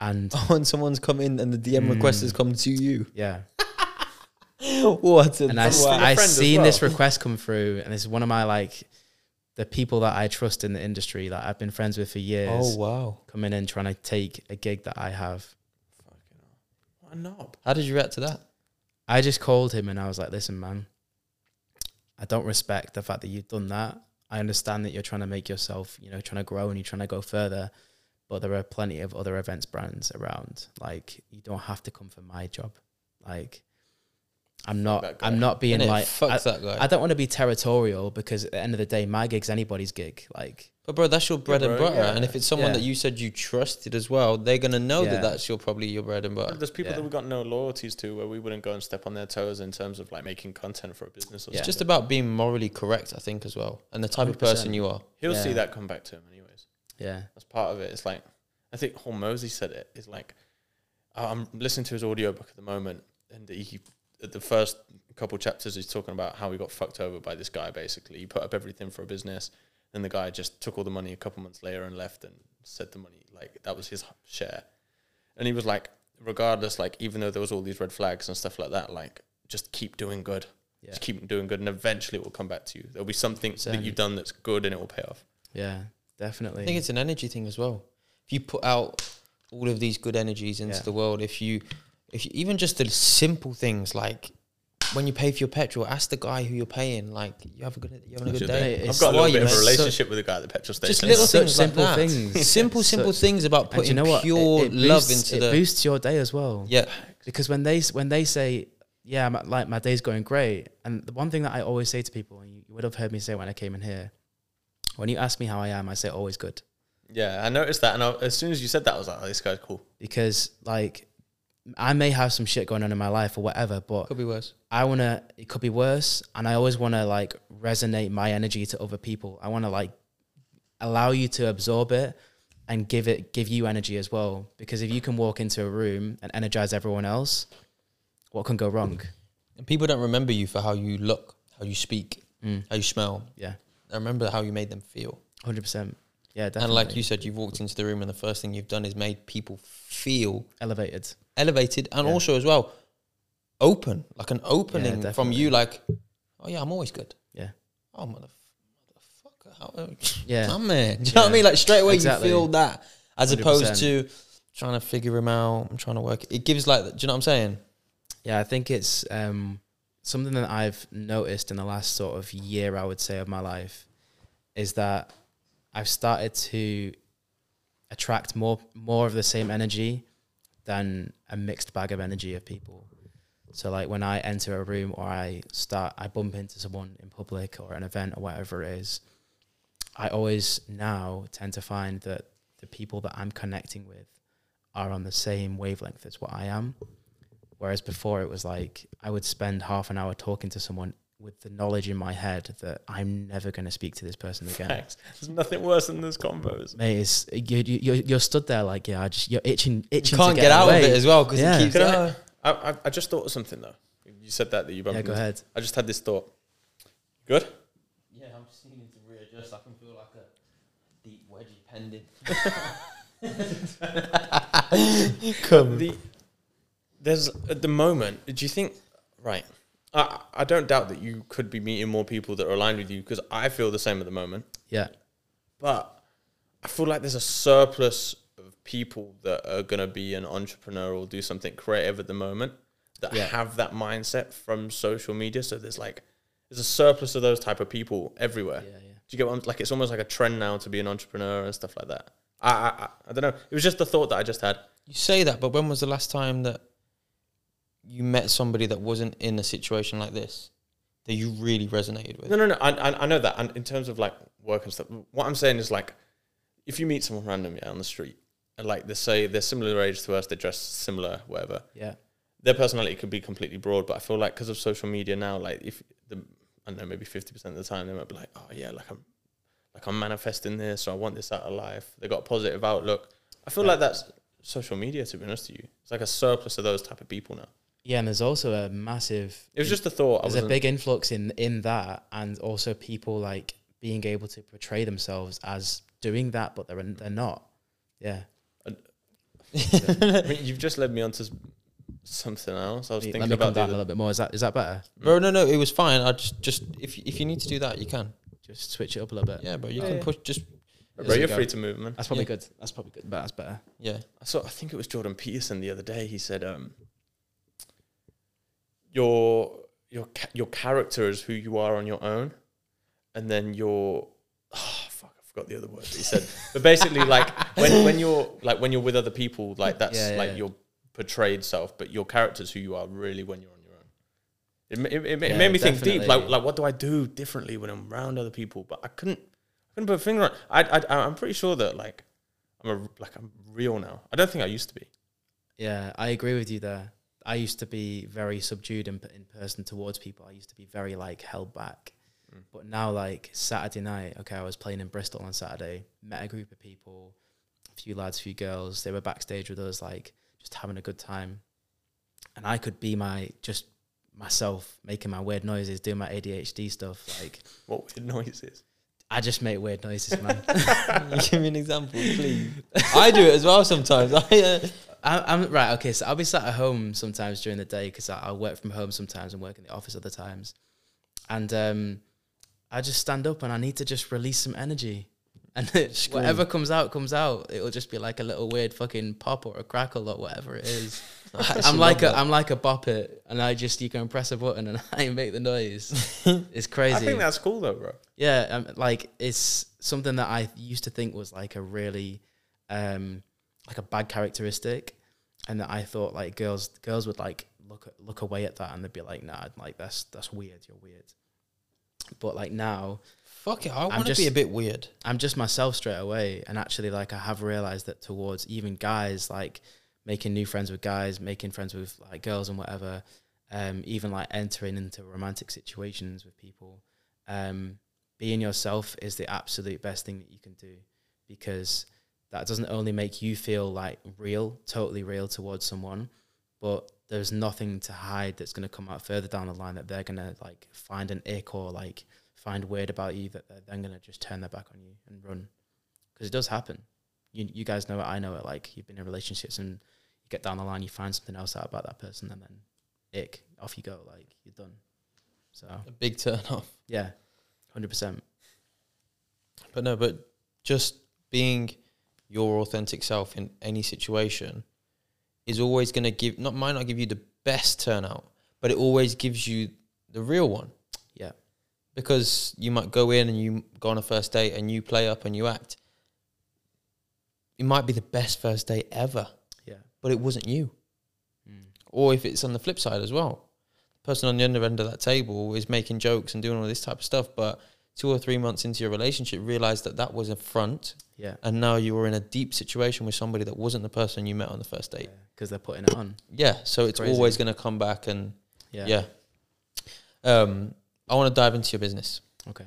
and Oh, and someone's come in and the DM request has Mm. come to you. yeah, what? A and I, Still a I friend as seen this request come through, and it's one of my like the people that I trust in the industry that I've been friends with for years. oh wow. coming in trying to take a gig that I have. Fucking hell. What a knob. How did you react to that? I just called him and I was like, "Listen, man, I don't respect the fact that you've done that. I understand that you're trying to make yourself, you know, trying to grow and you're trying to go further, but there are plenty of other events brands around. Like, you don't have to come for my job. Like, I'm not. I'm not being Innit? like. fuck I, that guy. I don't want to be territorial because at the end of the day, my gig's anybody's gig. Like, but bro, that's your bread and bro, butter. yeah. And if it's someone Yeah. that you said you trusted as well, they're gonna know Yeah. that that's your probably your bread and butter. There's people Yeah. that we've got no loyalties to where we wouldn't go and step on their toes in terms of like making content for a business or Yeah. It's just about being morally correct, I think, as well, and the type of person you are. He'll see that come back to him anyways. yeah, That's part of it. It's like I think Hormozi said it. It's like uh, I'm listening to his audiobook at the moment, and he at the first couple chapters he's talking about how he got fucked over by this guy. Basically, he put up everything for a business, and the guy just took all the money a couple months later and left and said the money like that was his share, and he was like, regardless, like even though there was all these red flags and stuff like that, like just keep doing good. yeah, Just keep doing good, and eventually it will come back to you. There'll be something that you've done that's good, and it will pay off. yeah, definitely. I think it's an energy thing as well. If you put out all of these good energies into Yeah. the world, if you, if you, even just the simple things like when you pay for your petrol, ask the guy who you're paying, like you have a good, you having a good day. day? I've It's got a little bit of a mess- relationship with the guy at the petrol station. Just little Such things, simple like that. things. simple, simple Such- things about putting you know what? Pure it love boosts- into it the. boosts your day as well. Yeah, because when they when they say yeah my, like my day's going great and the one thing that i always say to people and you, you would have heard me say when i came in here when you ask me how i am i say always good Yeah, I noticed that, and I, as soon as you said that, I was like, "Oh, this guy's cool." because like i may have some shit going on in my life or whatever but could be worse. i want to it could be worse and i always want to like resonate my energy to other people i want to like allow you to absorb it and give it give you energy as well because if you can walk into a room and energize everyone else what can go wrong And people don't remember you for how you look, how you speak, Mm. how you smell. yeah I remember how you made them feel. Hundred percent. Yeah, definitely. And like you said, you've walked into the room and the first thing you've done is made people feel elevated. Elevated and Yeah. also as well open, like an opening from you, like, oh yeah, I'm always good. Yeah. Oh motherfucker, how, Yeah. I'm man. Do you know what I mean? Like straight away Exactly. you feel that, as 100%. opposed to trying to figure him out. I'm trying to work. It gives like, do you know what I'm saying? Yeah, I think it's um, something that I've noticed in the last sort of year, I would say, of my life, is that I've started to attract more more of the same energy than a mixed bag of energy of people. So like when I enter a room or I start I bump into someone in public or an event or whatever it is, I always now tend to find that the people that I'm connecting with are on the same wavelength as what I am. Whereas before it was like I would spend half an hour talking to someone with the knowledge in my head that I'm never going to speak to this person again. Thanks. There's nothing worse than those combos. Mate, it's, you, you, you're, you're stood there like, yeah, I just you're itching, itching. You can't to get, out away. of it as well because Yeah. it keeps. Can I- I, I, I just thought of something though. You said that that you bumped. Yeah, go into- ahead. I just had this thought. Good. Yeah, I'm just needing to readjust. I can feel like a deep wedgie pending. Come. The there's at the moment. Do you think? Right. I I don't doubt that you could be meeting more people that are aligned with you because I feel the same at the moment. Yeah, But I feel like there's a surplus of people that are going to be an entrepreneur or do something creative at the moment that Yeah. have that mindset from social media. So there's like, there's a surplus of those type of people everywhere. yeah, yeah. Do you get what I'm like? It's almost like a trend now to be an entrepreneur and stuff like that. I I, I, I don't know. It was just the thought that I just had. You say that, but when was the last time that you met somebody that wasn't in a situation like this that you really resonated with? No, no, no. I, I, I know that. And in terms of like work and stuff, what I'm saying is like, if you meet someone random yeah, on the street, and like they say they're similar age to us, they dress similar, whatever. Yeah. Their personality could be completely broad, but I feel like because of social media now, like if the I don't know, maybe fifty percent of the time they might be like, oh yeah, like I'm, like I'm manifesting this, or I want this out of life. They got a positive outlook. I feel Yeah. like that's social media. To be honest to you, it's like a surplus of those type of people now. Yeah, and there's also a massive. It was just a thought. There's a big influx in in that, and also people like being able to portray themselves as doing that, but they're they're not. Yeah, I mean, you've just led me on to something else. I was Let thinking me about that a little bit more. Is that is that better? Bro, no, no, it was fine. I just, just if if you need to do that, you can. Just switch it up a little bit. Yeah, bro, you Yeah, can yeah. push. Just Bro, There you're go. free to move, man. That's probably Yeah. good. That's probably good. But that's better. yeah. I saw. I think it was Jordan Peterson the other day. He said, um, "Your your your character is who you are on your own, and then your oh fuck, I forgot the other word that you said. but basically, like when when you're like when you're with other people, like that's Yeah, yeah, like yeah. your portrayed self, but your character is who you are really when you're on your own. It it, it, it made me think deep. Like like what do I do differently when I'm around other people? But I couldn't I couldn't put a finger on. I I I'm pretty sure that like I'm a like I'm real now. I don't think I used to be. Yeah, I agree with you there. I used to be very subdued in, in person towards people. I used to be very like held back. Mm. But now, like Saturday night, okay, I was playing in Bristol on Saturday, met a group of people, a few lads, a few girls. They were backstage with us, like just having a good time. And I could be my just myself, making my weird noises, doing my ADHD stuff. Like What weird noises? I just make weird noises, man. Give me an example, please. I do it as well sometimes. I, uh, I, I'm right. Okay, so I'll be sat at home sometimes during the day because I, I work from home sometimes and work in the office other times, and um, I just stand up and I need to just release some energy, and whatever comes out comes out. It'll just be like a little weird fucking pop or a crackle or whatever it is. I'm like a. I'm like a bop it, and I just you can press a button and I make the noise. It's crazy. I think that's cool though, bro. Yeah, um, like it's something that I used to think was like a really, um, like a bad characteristic, and that I thought like girls girls would like look at, look away at that and they'd be like, nah, like that's that's weird. You're weird. But like now, Fuck it, I want to be a bit weird. I'm just myself straight away, and actually, like I have realized that towards even guys, like making new friends with guys, making friends with like girls and whatever, um, even like entering into romantic situations with people, um, being yourself is the absolute best thing that you can do, because that doesn't only make you feel like real, totally real towards someone, but there's nothing to hide that's going to come out further down the line that they're going to like find an ick or like find weird about you that they're then going to just turn their back on you and run. Because it does happen. You you guys know it i know it like you've been in relationships and you get down the line you find something else out about that person and then ick off you go like you're done. So A big turn off. yeah 100% But no, but just being your authentic self in any situation is always going to give not might not give you the best turnout, but it always gives you the real one yeah because you might go in and you go on a first date and you play up and you act. It might be the best first date ever, yeah but it wasn't you. mm. Or if it's on the flip side as well, the person on the other end of that table is making jokes and doing all this type of stuff, but two or three months into your relationship, realize that that was a front, yeah and now you were in a deep situation with somebody that wasn't the person you met on the first date. because they're putting it on Yeah, so it's Crazy. always going to come back, and yeah yeah. Um, I want to dive into your business. okay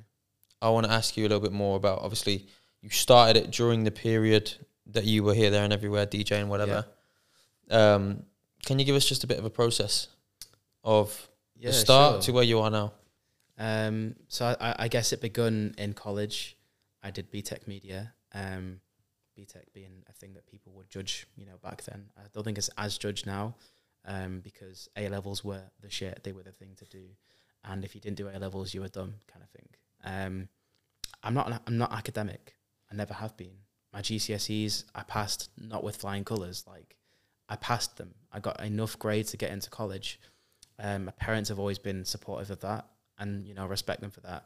I want to ask you a little bit more about. Obviously, you started it during the period that you were here, there, and everywhere, DJing, whatever. Um, can you give us just a bit of a process of yeah the start sure. to where you are now? Um, so I, I guess it begun in college. I did BTEC media. Um, BTEC being a thing that people would judge, you know, back then. I don't think it's as judged now, um, because A levels were the shit. They were the thing to do, and if you didn't do A levels, you were dumb, kind of thing. Um, I'm not. I'm not academic. I never have been. My GCSEs, I passed not with flying colours. Like, I passed them. I got enough grades to get into college. Um, my parents have always been supportive of that and you know respect them for that.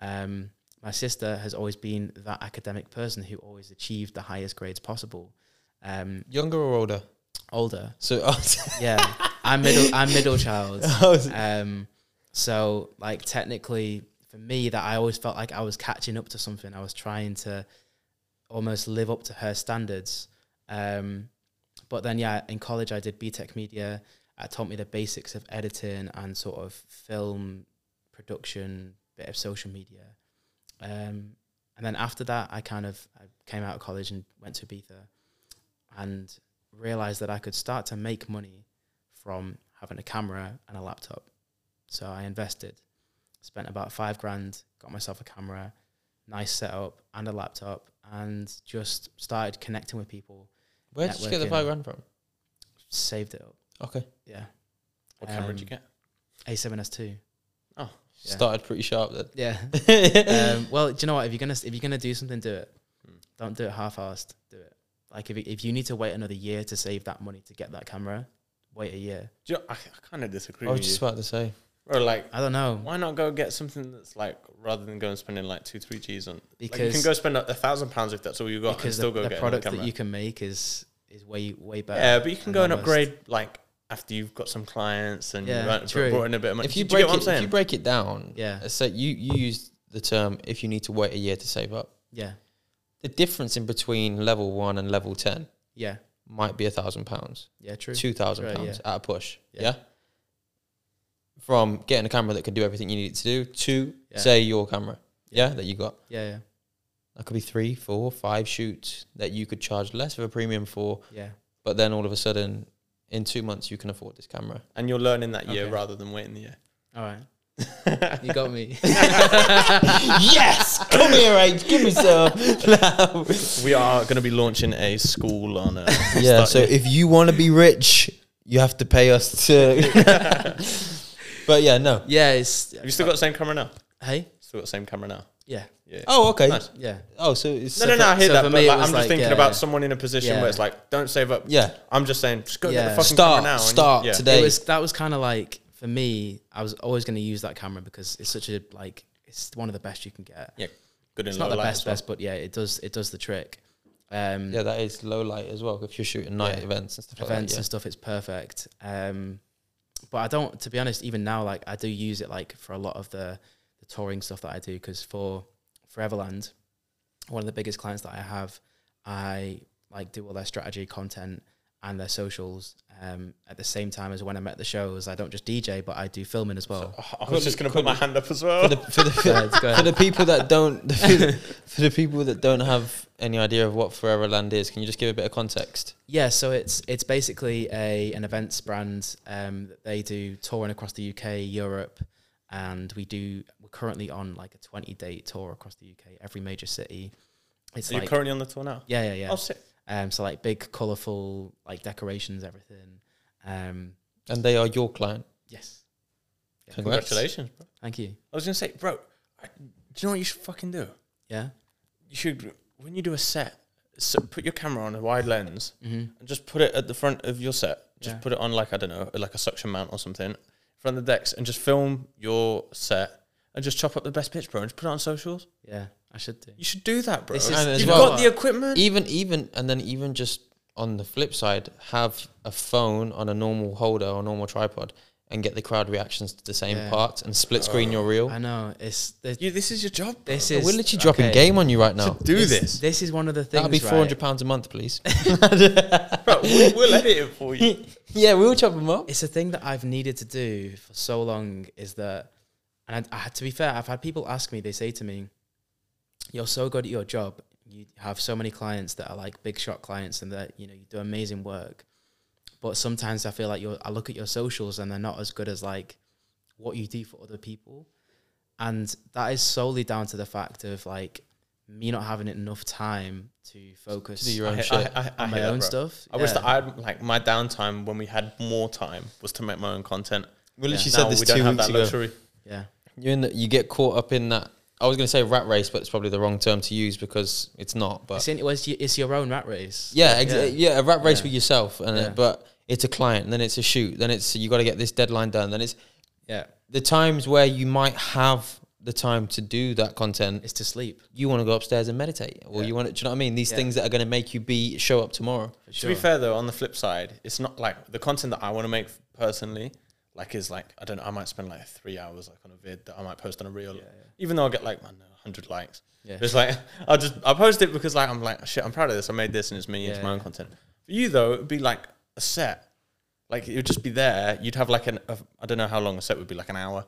Um, my sister has always been that academic person who always achieved the highest grades possible. Um, Younger or older? older, So, yeah. I'm middle. I'm middle child. oh, Um, so like technically for me that I always felt like I was catching up to something. I was trying to almost live up to her standards. Um, but then yeah, in college I did BTEC media. It taught me the basics of editing and sort of film production, bit of social media. Um, and then after that, I kind of I came out of college and went to Ibiza, and realized that I could start to make money from having a camera and a laptop. So I invested, spent about five grand, got myself a camera, nice setup, and a laptop, and just started connecting with people. where did you get the five grand from? Saved it up. Okay, Yeah. What camera did you Um, get? A7S2. Yeah. started pretty sharp then. Yeah. um, well, do you know what? If you're gonna if you're gonna do something, do it. Hmm. Don't do it half-assed. Do it. Like if you- if you need to wait another year to save that money to get that camera, wait a year. Do you know, I, I kind of disagree I was with just you. about to say. Or like, I don't know why not go get something that's like rather than going and spending like two, three G's on? Like you can go spend a, a thousand pounds if that's all you got, and still the, go the get product another that you can make is is way way better. yeah, but you can go and upgrade like after you've got some clients and Yeah, you've true. brought in a bit of money. If you Do get break what I'm it, if you break it down, Yeah. Uh, so you you used the term if you need to wait a year to save up. Yeah, The difference in between level one and level ten yeah, might be a thousand pounds, yeah. True. two thousand Right, pounds at a push. Yeah. Yeah. From getting a camera that can do everything you need it to do to Yeah. say your camera, yeah, that you got. Yeah, yeah, That could be three, four, five shoots that you could charge less of a premium for, yeah. but then all of a sudden, in two months, you can afford this camera. and you're learning that year Okay. rather than waiting the year. All right, you got me. yes, come here, H. Give me some. we are going to be launching a school on a yeah. start- So if you want to be rich, you have to pay us to. but yeah, no. yeah, it's Have you still got the same camera now? hey, Still got the same camera now? Yeah, Yeah. Oh, okay. Nice. yeah, Oh, so it's No, no, no. I hear so that, for but me, it like, I'm just like, thinking yeah, about yeah. someone in a position Yeah. where it's like, don't save up. Yeah. I'm just saying, just go get the Yeah. fucking Start- camera now. and start yeah. today. It was that was kind of like for me. I was always going to use that camera because it's such a like it's one of the best you can get. Yeah, good in It's low not the light best well. best, but yeah, it does it does the trick. Um, yeah, that is low light as well. If you're shooting night Yeah. events and stuff events like and stuff, it's perfect. Um, but I don't, to be honest, even now, like I do use it like for a lot of the the touring stuff that I do because for Foreverland, one of the biggest clients that I have, I like do all their strategy content and their socials um, at the same time as when I'm at the shows. I don't just DJ, but I do filming as well. I was just going to put my hand up as well. For the, for, the, Go for the people that don't for the people that don't have any idea of what Foreverland is, can you just give a bit of context? Yeah, so it's it's basically a an events brand um, that they do touring across the UK, Europe, and we do. We're currently on like a twenty day tour across the UK, every major city. It's Are you like currently on the tour now? yeah, yeah, yeah. Oh, sick. Um, so like big, colourful like decorations, everything. Um, And they are your client. yes, Yeah. Congratulations, bro. Thank you. I was going to say, bro, I, do you know what you should fucking do? Yeah. You should, when you do a set, so put your camera on a wide lens Mm-hmm. and just put it at the front of your set. Just Yeah. put it on like, I don't know, like a suction mount or something, in front of the decks and just film your set and just chop up the best pitch, bro, and just put it on socials. Yeah, I should do. You should do that, bro. This is- And as You've well- got the equipment. Even even and then even just on the flip side, have a phone on a normal holder or normal tripod and get the crowd reactions to the same Yeah. parts and split screen oh, your reel. I know it's the, You, this is your job. Bro. this So is we're literally dropping okay, game on you right now. To do this- this, This is one of the things. That'll be four hundred pounds a month, please. bro. We'll, we'll edit it for you. yeah, we'll chop them up. it's a thing that I've needed to do for so long is that, and I, I, to be fair, I've had people ask me, they say to me, you're so good at your job. You have so many clients that are like big shot clients and that, you know, you do amazing work. But sometimes I feel like you're, I look at your socials and they're not as good as like what you do for other people. And that is solely down to the fact of like me not having enough time to focus To do your own I, shit. I, I on hate my own bro. stuff. I wish that I had like my downtime when we had more time was to make my own content. We literally Yeah. now said this we two don't have weeks that ago. luxury. Yeah. You're in the, you get caught up in that. I was going to say rat race, but it's probably the wrong term to use because it's not. But It's, in, it was, it's your own rat race. yeah, exa- yeah, a rat race Yeah. with yourself, and Yeah. but it's a client, and then it's a shoot, then it's you got to get this deadline done, then it's Yeah. the times where you might have the time to do that content, is to sleep. you want to go upstairs and meditate, or Yeah. you want to. Do you know what I mean? These Yeah. things that are going to make you be show up tomorrow. For To be fair though, on the flip side, it's not like the content that I want to make personally, like is like I don't know, I might spend like three hours like on a vid that I might post on a reel, Yeah, yeah. even though I get like I hundred likes. Yeah. It's like I'll just I'll post it because like I'm like oh, shit, I'm proud of this. I made this and it's me. it's Yeah, my own content. For you though, it'd be like a set. Like it would just be there. You'd have like an a, I don't know how long a set would be, like an hour.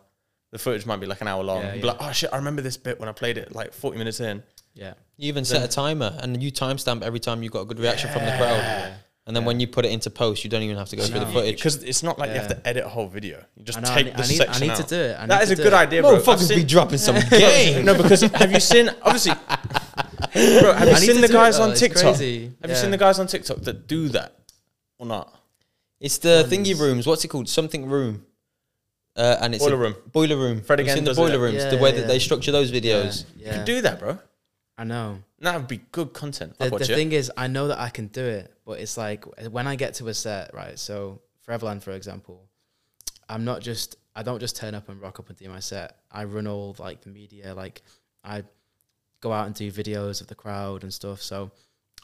The footage might be like an hour long. Yeah, You'd be yeah. like, oh shit, I remember this bit when I played it like 40 minutes in. Yeah. You even set a timer and you timestamp every time you got a good reaction from the crowd. Yeah. And then when you put it into post, you don't even have to go through the No. footage. Because it's not like you have Yeah. to edit a whole video. You just I know, I take need, the I need, section I need out. to do it. I That need is to a do good it. idea, bro. I've Motherfuckers seen- be dropping some game. no, because have you seen obviously, bro? Have you I need seen to the do it, guys though, on it's TikTok? crazy. Have you Yeah. seen the guys on TikTok that do that or not? It's the thingy rooms. What's it called? Something room. Uh, and it's Boiler a room. Boiler room. Fred You've again seen the does boiler it. rooms. Yeah, the way yeah, that yeah. they structure those videos. You Yeah. can do that, bro. I know. That would be good content. The, I'd watch the it. thing is, I know that I can do it, but it's like when I get to a set, right? So for Everland, for example, I'm not just I don't just turn up and rock up and do my set. I run all like the media, like I go out and do videos of the crowd and stuff. So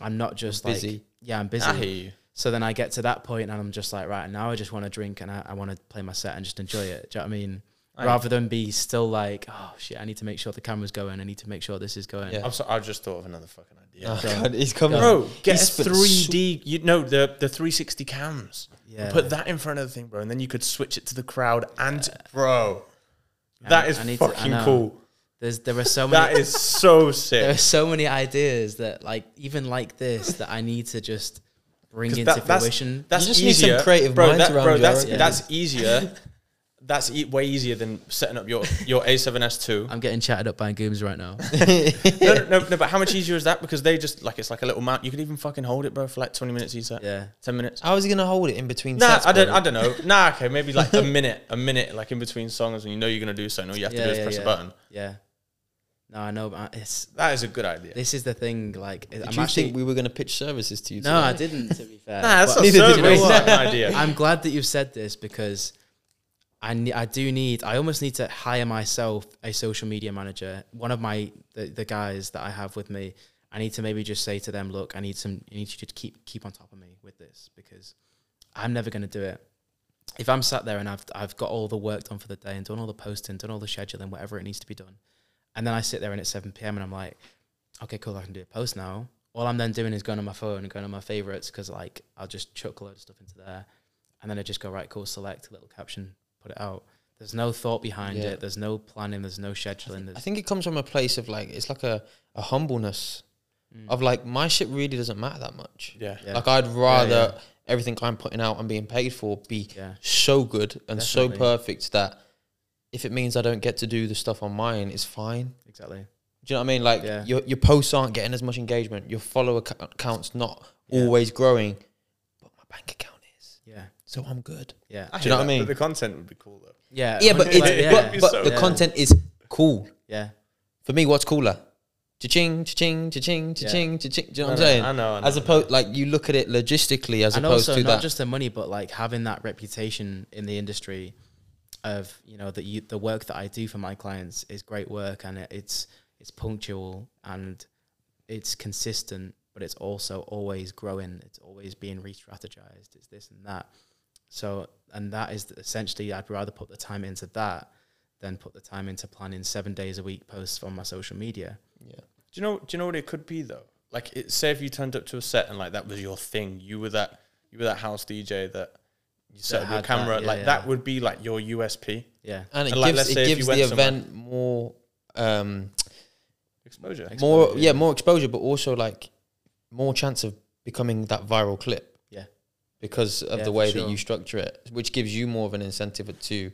I'm not just like Busy. yeah, I'm busy. I hear you. So then I get to that point and I'm just like, right now I just want to drink and I, I want to play my set and just enjoy it. Do you know what I mean? I- Rather than be still like, oh shit, I need to make sure the camera's going. I need to make sure this is going. Yeah. I'm sorry. I just thought of another fucking idea. Oh, God, he's coming. Bro, get He's a spent three so- D. You know the the 360 cams. Yeah. Put that in front of the thing, bro, and then you could switch it to the crowd. And bro, that I- is I need to- fucking know. cool. There's there are so many That is so sick. there are so many ideas that like even like this that I need to just bring 'Cause into that- that's- fruition. That's You just need some creative bro, minds that, around bro, you, that's I reckon. that's easier. That's e- way easier than setting up your your A7S2. I'm getting chatted up by Gooms right now. no, no, no, no, but how much easier is that? Because they just like it's like a little mount. You could even fucking hold it, bro, for like 20 minutes each set. yeah. 10 minutes. How is he gonna hold it in between Nah, sets? I don't. bro? I don't know. Nah, okay, maybe like a minute, a minute, like in between songs when you know you're gonna do something. All you have to Yeah, do is yeah, press yeah. a button. Yeah. No, I know, but it's That is a good idea. this is the thing. Like, Did I'm you actually think we were gonna pitch services to you? no, I today? didn't. To be fair, Nah, that's But not neither did service. we. That's an idea. I'm glad that you've said this because I ne- I do need I almost need to hire myself a social media manager. One of my the, the guys that I have with me, I need to maybe just say to them, look, I need some I need you to keep keep on top of me with this because I'm never going to do it. If I'm sat there and I've I've got all the work done for the day and done all the posting, done all the scheduling, whatever it needs to be done, and then I sit there and it's 7 p.m. and I'm like, okay, cool, I can do a post now. All I'm then doing is going on my phone and going on my favorites because like I'll just chuck a load of stuff into there, and then I just go right, cool, select a little caption, put it out. There's no thought behind Yeah. it. There's no planning. There's no scheduling. There's I think it comes from a place of like it's like a, a humbleness Mm. of like my shit really doesn't matter that much. yeah. Yeah. Like I'd rather yeah. everything I'm putting out and being paid for be yeah, so good and so perfect that if it means I don't get to do the stuff on mine, it's fine. exactly. Do you know what I mean? Like Yeah. your your posts aren't getting as much engagement. Your follower count's not Yeah. always growing, but my bank account is. Yeah, So I'm good. yeah, I Do you know hear what I mean? but the content would be cool though. yeah. Yeah, but Like, yeah, but, but So the yeah. content is cool. yeah, For me, what's cooler? Cha-ching, cha-ching, cha-ching, cha-ching, cha-ching. Do you know what I'm saying? I know. I know As I know. opposed, like you look at it logistically, as and opposed also to not that. just the money, but like having that reputation in the industry of you know that you the work that I do for my clients is great work and it, it's it's punctual and it's consistent, but it's also always growing. It's always being re-strategized. It's this and that. So and that is essentially I'd rather put the time into that than put the time into planning seven days a week posts on my social media. yeah. Do you know? Do you know what it could be though? Like, it, say if you turned up to a set and like that was your thing, you were that you were that house DJ that set That up your had that, camera. yeah, like yeah. that would be like your USP Yeah. And it And, like, gives let's it say if you gives went the somewhere- event more, um, exposure. more Exposure, yeah. yeah. more exposure, but also like more chance of becoming that viral clip. Yeah. because of Yeah, the for way that you structure it, which gives you more of an incentive to,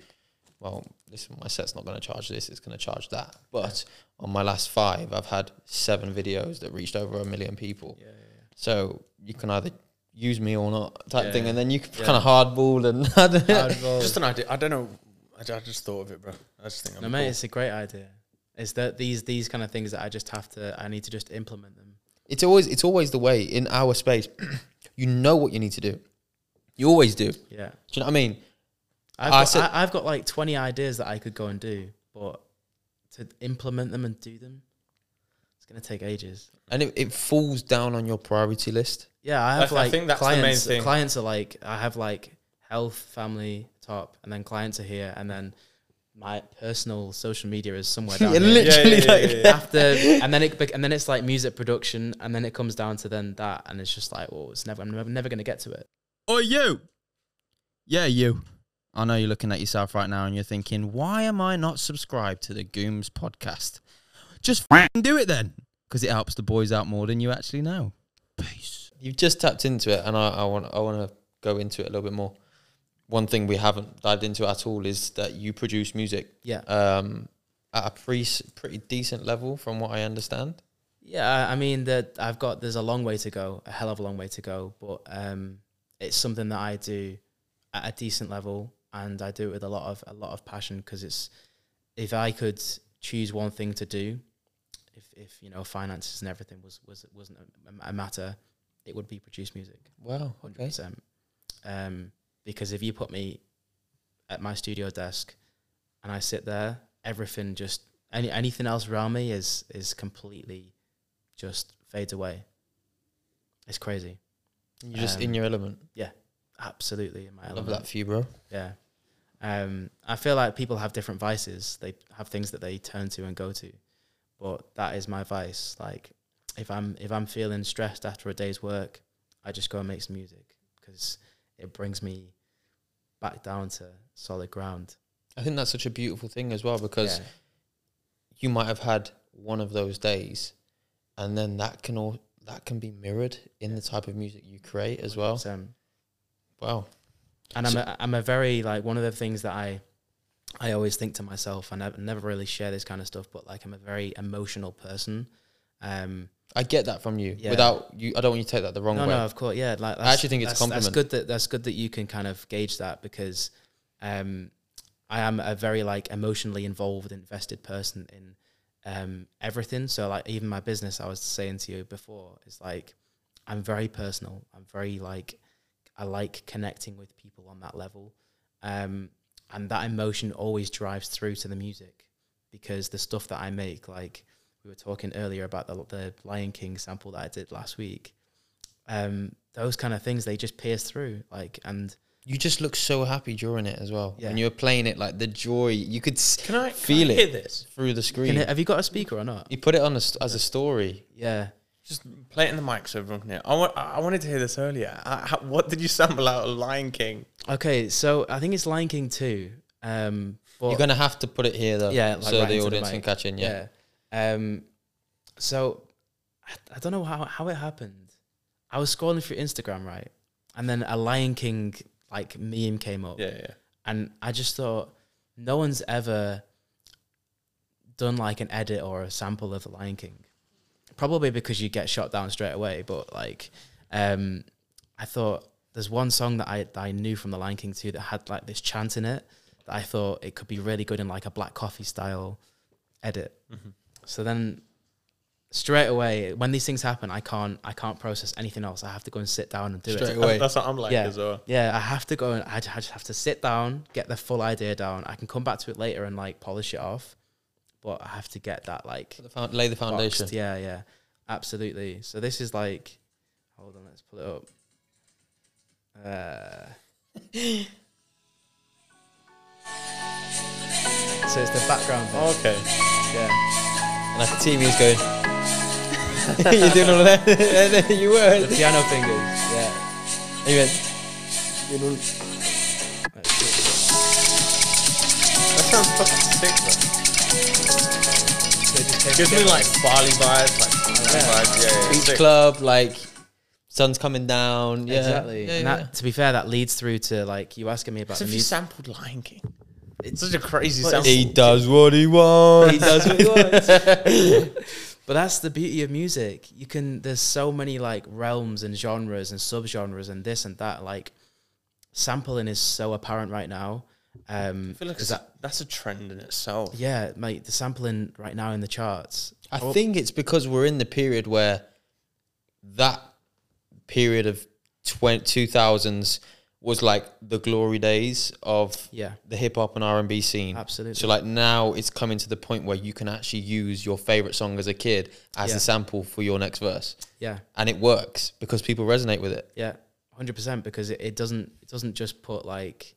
well, listen, my set's not going to charge this; it's going to charge that. But on my last five, I've had seven videos that reached over a million people. Yeah. yeah, So you can either use me or not type Yeah, thing, and then you Yeah. kind of hardball and yeah. Just an idea. I don't know. I, I just thought of it, bro. I just think. No, that'd be mate, cool. it's a great idea. It's that these these kind of things that I just have to. I need to just implement them. it's always it's always the way in our space. you know what you need to do. You always do. Yeah. Do Yeah, you know what I mean? I've I got, said- I, I've got like twenty ideas that I could go and do, but to implement them and do them, it's gonna take ages. And it, it falls down on your priority list. Yeah, I I have th- I like think that's the main clients. thing. Clients are like I have like health, family top, and then clients are here, and then my personal social media is somewhere down Yeah, here. literally, yeah, like yeah, yeah. After and then it and then it's like music production, and then it comes down to then that, and it's just like, well, it's never. I'm never, never gonna get to it. Or you. Yeah, you. I know you're looking at yourself right now and you're thinking, why am I not subscribed to the Gooms podcast? Just f***ing do it then, because it helps the boys out more than you actually know. Peace. You've just tapped into it, and I, I want I want to go into it a little bit more. One thing we haven't dived into at all is that you produce music Yeah, um, at a pretty pretty decent level, from what I understand. yeah. I- mean that I've got. There's a long way to go, a hell of a long way to go, but um, it's something that I do at a decent level, and I do it with a lot of a lot of passion because it's. If I could choose one thing to do, if if you know finances and everything was was wasn't a, a matter, it would be produce music. Wow. hundred Okay. percent. Um, because if you put me at my studio desk and I sit there, everything just any anything else around me is is completely just fades away. It's crazy. You're just in Um, your element. Yeah, absolutely in my I love that for you, bro. Yeah. Um, I feel like people have different vices. They have things that they turn to and go to, but that is my vice. Like, if I'm if I'm feeling stressed after a day's work, I just go and make some music because it brings me back down to solid ground. I think that's such a beautiful thing as well because Yeah. you might have had one of those days, and then that can all that can be mirrored in the type of music you create as well. Um, Wow. and I'm So- a, I'm a very like one of the things that I I always think to myself, and I never really share this kind of stuff, but like I'm a very emotional person. Um, I get that from you. Yeah. Without you, I don't want you to take that the wrong no, way. no, of course, yeah. Like I actually think it's a compliment. That's good that that's good that you can kind of gauge that because um, I am a very like emotionally involved, invested person in um, everything. So like even my business, I was saying to you before, is like I'm very personal. I'm very like I like connecting with people on that level, um, and that emotion always drives through to the music because the stuff that I make, like we were talking earlier about the the Lion King sample that I did last week. Um, those kind of things they just pierce through, like and You just look so happy during it as well. Yeah. When you were playing it, like the joy, you could s- Can I Feel can I it. hear this? through the Can screen. it- have you got a speaker or not? you put it on a as a story. Yeah. Just play it in the mic so everyone can hear. I, wa- I wanted to hear this earlier. Uh, how, what did you sample out of Lion King? Okay, so I think it's Lion King two. Um, but You're gonna have to put it here though, Yeah, like so right the into the audience can catch in. Yeah. yeah. Um, so I, I don't know how how it happened. I was scrolling through Instagram right, and then a Lion King like meme came up, Yeah, yeah. and I just thought no one's ever done like an edit or a sample of the Lion King. Probably because you get shot down straight away, but like um I thought there's one song that I that I knew from the Lion King 2 that had like this chant in it that I thought it could be really good in like a black coffee style edit. Mm-hmm. So then straight away when these things happen I can't I can't process anything else. I have to go and sit down and do it. Straight away. That's what I'm like Yeah. as well. Yeah, I have to go and I, I just have to sit down, get the full idea down. I can come back to it later and like polish it off, but I have to get that like the found- lay the foundation. boxed. Yeah, yeah, absolutely. So this is like, hold on, let's pull it up. Uh, so it's the background. bit. Okay. Yeah, And I can see me going. You're doing all of that. you were. the piano fingers. Yeah. And you went, Let's see. That sounds fucking sick, though. So it just Gives me like Bali vibes, like Thailand Yeah. vibes. Yeah, yeah. beach sick. club, like sun's coming down. Yeah, exactly. Yeah, and yeah. that, to be fair, that leads through to like you asking me about So the if you sampled Lion King, it's such a crazy But sample. He does what he wants. he does what he wants. but that's the beauty of music. You can there's so many like realms and genres and subgenres and this and that. Like sampling is so apparent right now. Um, I feel like 'cause it's- that's a trend in itself. yeah, mate, the sampling right now in the charts. I Oh, think it's because we're in the period where that period of 20, 2000s was like the glory days of Yeah, the hip hop and R and B scene. absolutely. So like now it's coming to the point where you can actually use your favorite song as a kid as Yeah. a sample for your next verse, yeah, and it works because people resonate with it. yeah, hundred percent. Because it, it doesn't it doesn't just put like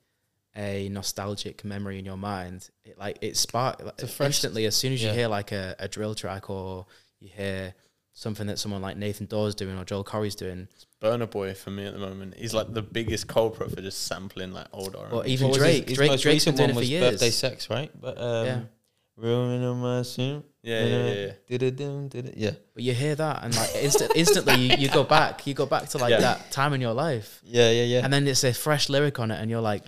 a nostalgic memory in your mind. It like it spark like, instantly as soon as you yeah. hear like a, a drill track or you hear something that someone like Nathan Dawes doing or Joel Corry's doing, Burna Boy for me at the moment. He's like the biggest culprit for just sampling like old R. or even What was his- Drake. his Drake Drake's been recent doing one it for was years. Birthday sex, right? But um, Yeah. Ruin on my suit. Yeah, yeah, yeah, yeah. Did-a-dum, did-a- Yeah. But you hear that and like instant, instantly you, you go back, you go back to like Yeah. that time in your life, Yeah, yeah, yeah. and then it's a fresh lyric on it, and you're like,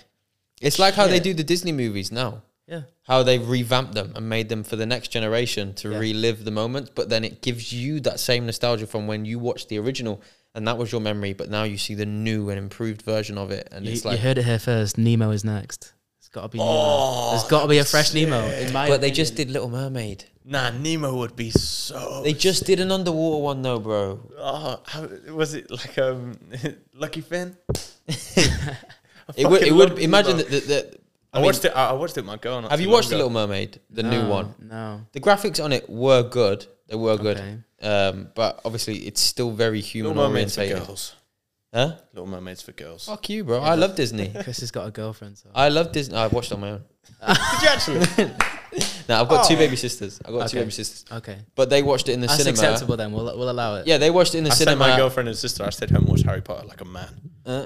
it's like how they do the Disney movies now. Yeah, How they've revamped them and made them for the next generation to Yeah. relive the moment, but then it gives you that same nostalgia from when you watched the original and that was your memory, but now you see the new and improved version of it, and you, it's like you heard it here first. Nemo is next. It's got to be. Nemo. Oh, There's got to be a fresh Nemo. In my But they just did Little Mermaid. Nah, Nemo would be so. They just did an underwater one though, bro. Oh, how, was it like um, Lucky Finn? It would. It would. Imagine that. that, that I, I mean, watched it. I I watched it with my girl. not have you long watched The. Little Mermaid, the No, new one? No. The graphics on it were good. They were good. Okay. Um, but obviously, it's still very human Little Mermaids for girls. Huh? Little Mermaids for girls. Fuck you, bro. I love Disney. Chris has got a girlfriend. So. I love Disney. I watched it on my own. Did you actually? Now I've got two baby sisters. I've got two baby sisters, okay. but they watched it in the That's cinema. acceptable then. We'll we'll allow it. Yeah, they watched it in the I sent cinema. my girlfriend and sister. I stayed home and watched Harry Potter like a man. Uh,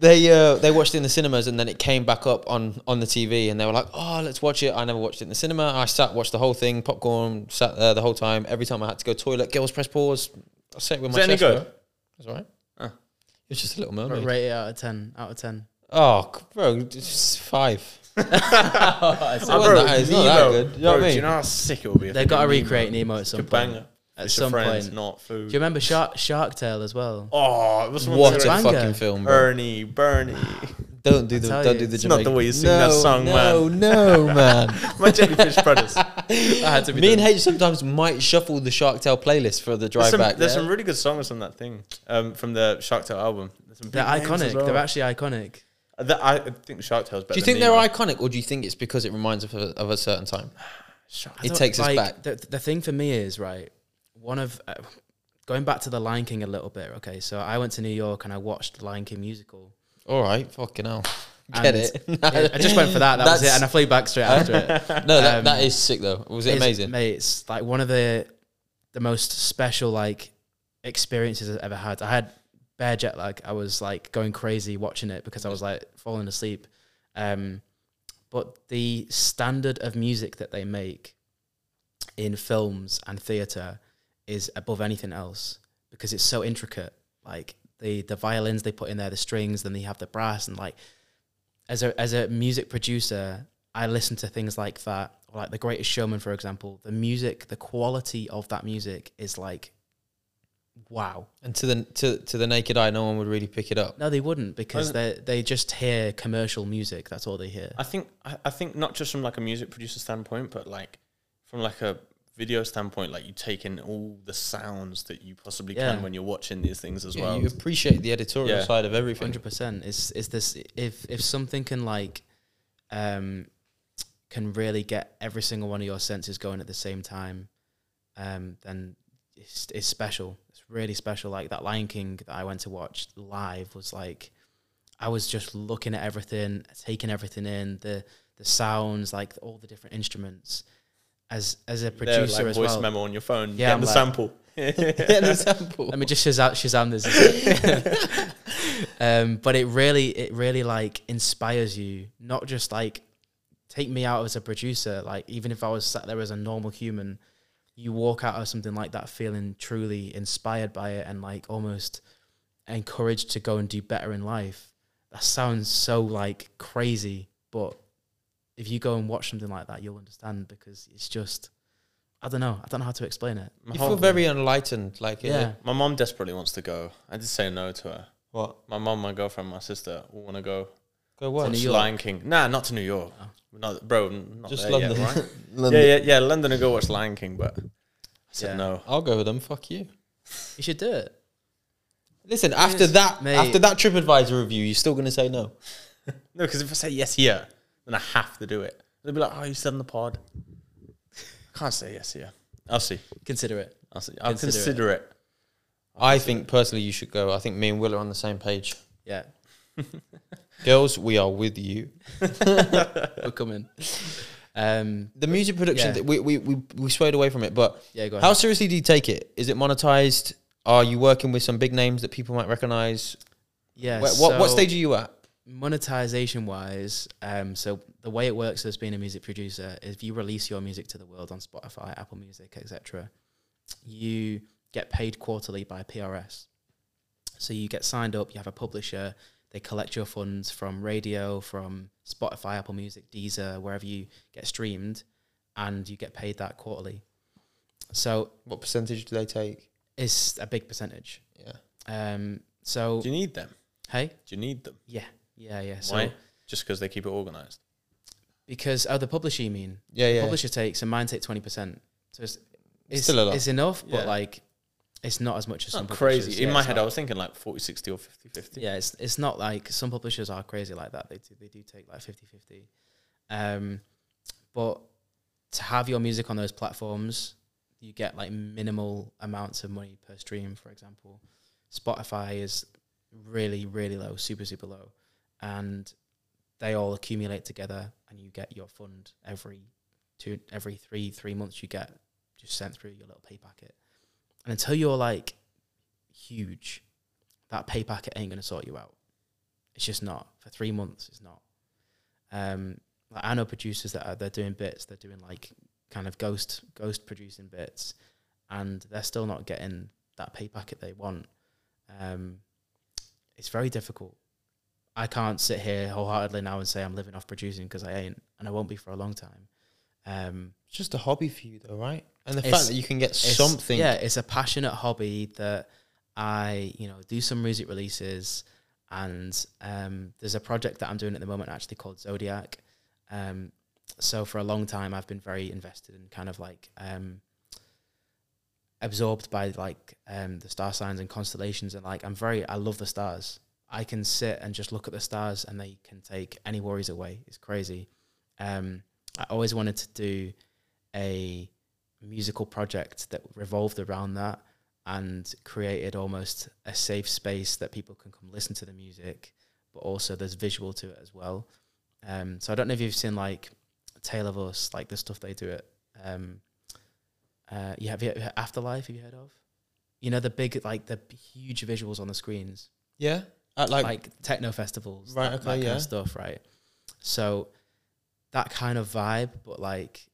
they uh, they watched it in the cinemas and then it came back up on on the TV and they were like, "Oh, let's watch it." I never watched it in the cinema. I sat watched the whole thing, popcorn, sat there the whole time. Every time I had to go toilet, girls press pause. I sat with Was my it any chest. good? bro. That's all right. Oh. It's just a little But mermaid. Rate it out of ten. Out of ten. Oh, bro, it's five. Oh, It wasn't that- it's not that good. You know what I mean? do you know how sick it would be? They've got to recreate Nemo at some Good point. banger. At It's some friends, point. not food. Do you remember Shark Shark Tale as well? Oh, it was one What of a the- banger. fucking film, bro. Bernie, Bernie. Don't do the tell don't you, do the it's not the Jamaican- way you sing no, that song, man. no, No, man. My Jellyfish Brothers. I had to be Me and done. H sometimes might shuffle the Shark Tale playlist for the There's, drive some, back. there's yeah? some really good songs from that thing, um, from the Shark Tale album. There's some They're big names as iconic. well. They're actually iconic. Uh, that- I I think Shark Tale's better. Do you think than they're Nemo. iconic, or do you think it's because it reminds us of a, of a certain time? Shark- I It don't- takes us back. The, the thing for me is right. One of uh, going back to the Lion King a little bit. Okay, so I went to New York and I watched the Lion King musical. All right, fucking hell, get And it? Yeah, I just went for that. That was it, and I flew back straight after it. no, that, um, that is sick though. Was it It's- amazing? mate? It's like one of the the most special like experiences I've ever had. I had bare jet lag. I was like going crazy watching it because I was like falling asleep. Um, but the standard of music that they make in films and theater is above anything else because it's so intricate. Like the the violins they put in there, the strings, then they have the brass, and like as a as a music producer, I listen to things like that, like The Greatest Showman, for example. The music, the quality of that music is like, wow. And to the to to the naked eye, no one would really pick it up. No, they wouldn't because they they just hear commercial music. That's all they hear. I think I, I think not just from like a music producer standpoint, but like from like a video standpoint, like you take in all the sounds that you possibly Yeah. can when you're watching these things as Yeah, well. you appreciate the editorial Yeah. side of everything. Hundred percent. It's it's this if if something can like, um, can really get every single one of your senses going at the same time, um, then it's it's special. It's really special. Like that Lion King that I went to watch live was like, I was just looking at everything, taking everything in the the sounds, like all the different instruments. As as a producer like as voice well, memo on your phone, Yeah, yeah, I'm the like- sample. yeah, the sample. Let me just Shazam, Shazam this. um, but it really, it really like inspires you. Not just like take me out as a producer. Like even if I was sat there as a normal human, you walk out of something like that feeling truly inspired by it and like almost encouraged to go and do better in life. That sounds so like crazy, but if you go and watch something like that, you'll understand because it's just. I don't know. I don't know how to explain it. My You feel very enlightened, like Yeah. My mom desperately wants to go. I did say no to her. What? My mom, my girlfriend, my sister all want to go. Go To watch. New Watch York? Lion King. Nah, not to New York. Oh. Not, bro, not Just there London. Yet, right? London. Yeah, yeah, yeah. London to go watch Lion King, but I said Yeah. no. I'll go with them. Fuck you. You should do it. Listen, after that, Mate. after that TripAdvisor review, you're still gonna say no. No, because if I say yes here, then I have to do it. They'll be like, "Oh, you said on the pod." I can't say yes here. I'll see. Consider it. I'll see. I'll Consider consider, it. I think personally you should go. I think me and Will are on the same page. Yeah, Girls, we are with you. we're coming. Um, The music production, Yeah. th- we, we, we, we swayed away from it, but yeah, go how seriously do you take it? Is it monetized? Are you working with some big names that people might recognize? Yeah. Wh- what, what stage are you at? Monetization wise um so the way it works as being a music producer is if you release your music to the world on spotify apple music etc you get paid quarterly by prs so you get signed up you have a publisher they collect your funds from radio from spotify apple music deezer wherever you get streamed and you get paid that quarterly so What percentage do they take? it's a big percentage Yeah. um so Do you need them? hey Do you need them? yeah yeah yeah so Why? Just because they keep it organized. because oh the publisher you mean Yeah, yeah. publisher takes and mine take twenty percent. So it's it's, Still a lot. it's enough, Yeah. but like it's not as much as It's some crazy. publishers. In Yeah, my head, not- I was thinking like 40, 60 or 50, 50. yeah, it's it's not like some publishers are crazy like that. They do, they do take like 50-50. Um, but to have your music on those platforms, you get like minimal amounts of money per stream. For example, Spotify is really really low, super super low, and they all accumulate together, and you get your fund every two every three three months. You get just sent through your little pay packet, and until you're like huge, that pay packet ain't gonna sort you out. It's just not for three months. It's not. Um, like I know producers that are they're doing bits. They're doing like kind of ghost ghost producing bits, and they're still not getting that pay packet they want. Um, it's very difficult. I can't sit here wholeheartedly now and say I'm living off producing because I ain't, and I won't be for a long time. Um, It's just a hobby for you, though, right? And the fact that you can get something. Yeah, it's a passionate hobby that I, you know, do some music releases, and um, there's a project that I'm doing at the moment actually called Zodiac. Um, so for a long time, I've been very invested in kind of like um, absorbed by like um, the star signs and constellations, and like I'm very, I love the stars. I can sit and just look at the stars, and they can take any worries away. It's crazy. Um, I always wanted to do a musical project that revolved around that and created almost a safe space that people can come listen to the music, but also there's visual to it as well. Um, so I don't know if you've seen like Tale of Us, like the stuff they do at um, uh, you have you, Afterlife. Have you heard of? You know the big like the huge visuals on the screens Yeah. At like, like, techno festivals, Right, that, okay, that kind yeah. of stuff, right? So that kind of vibe, but like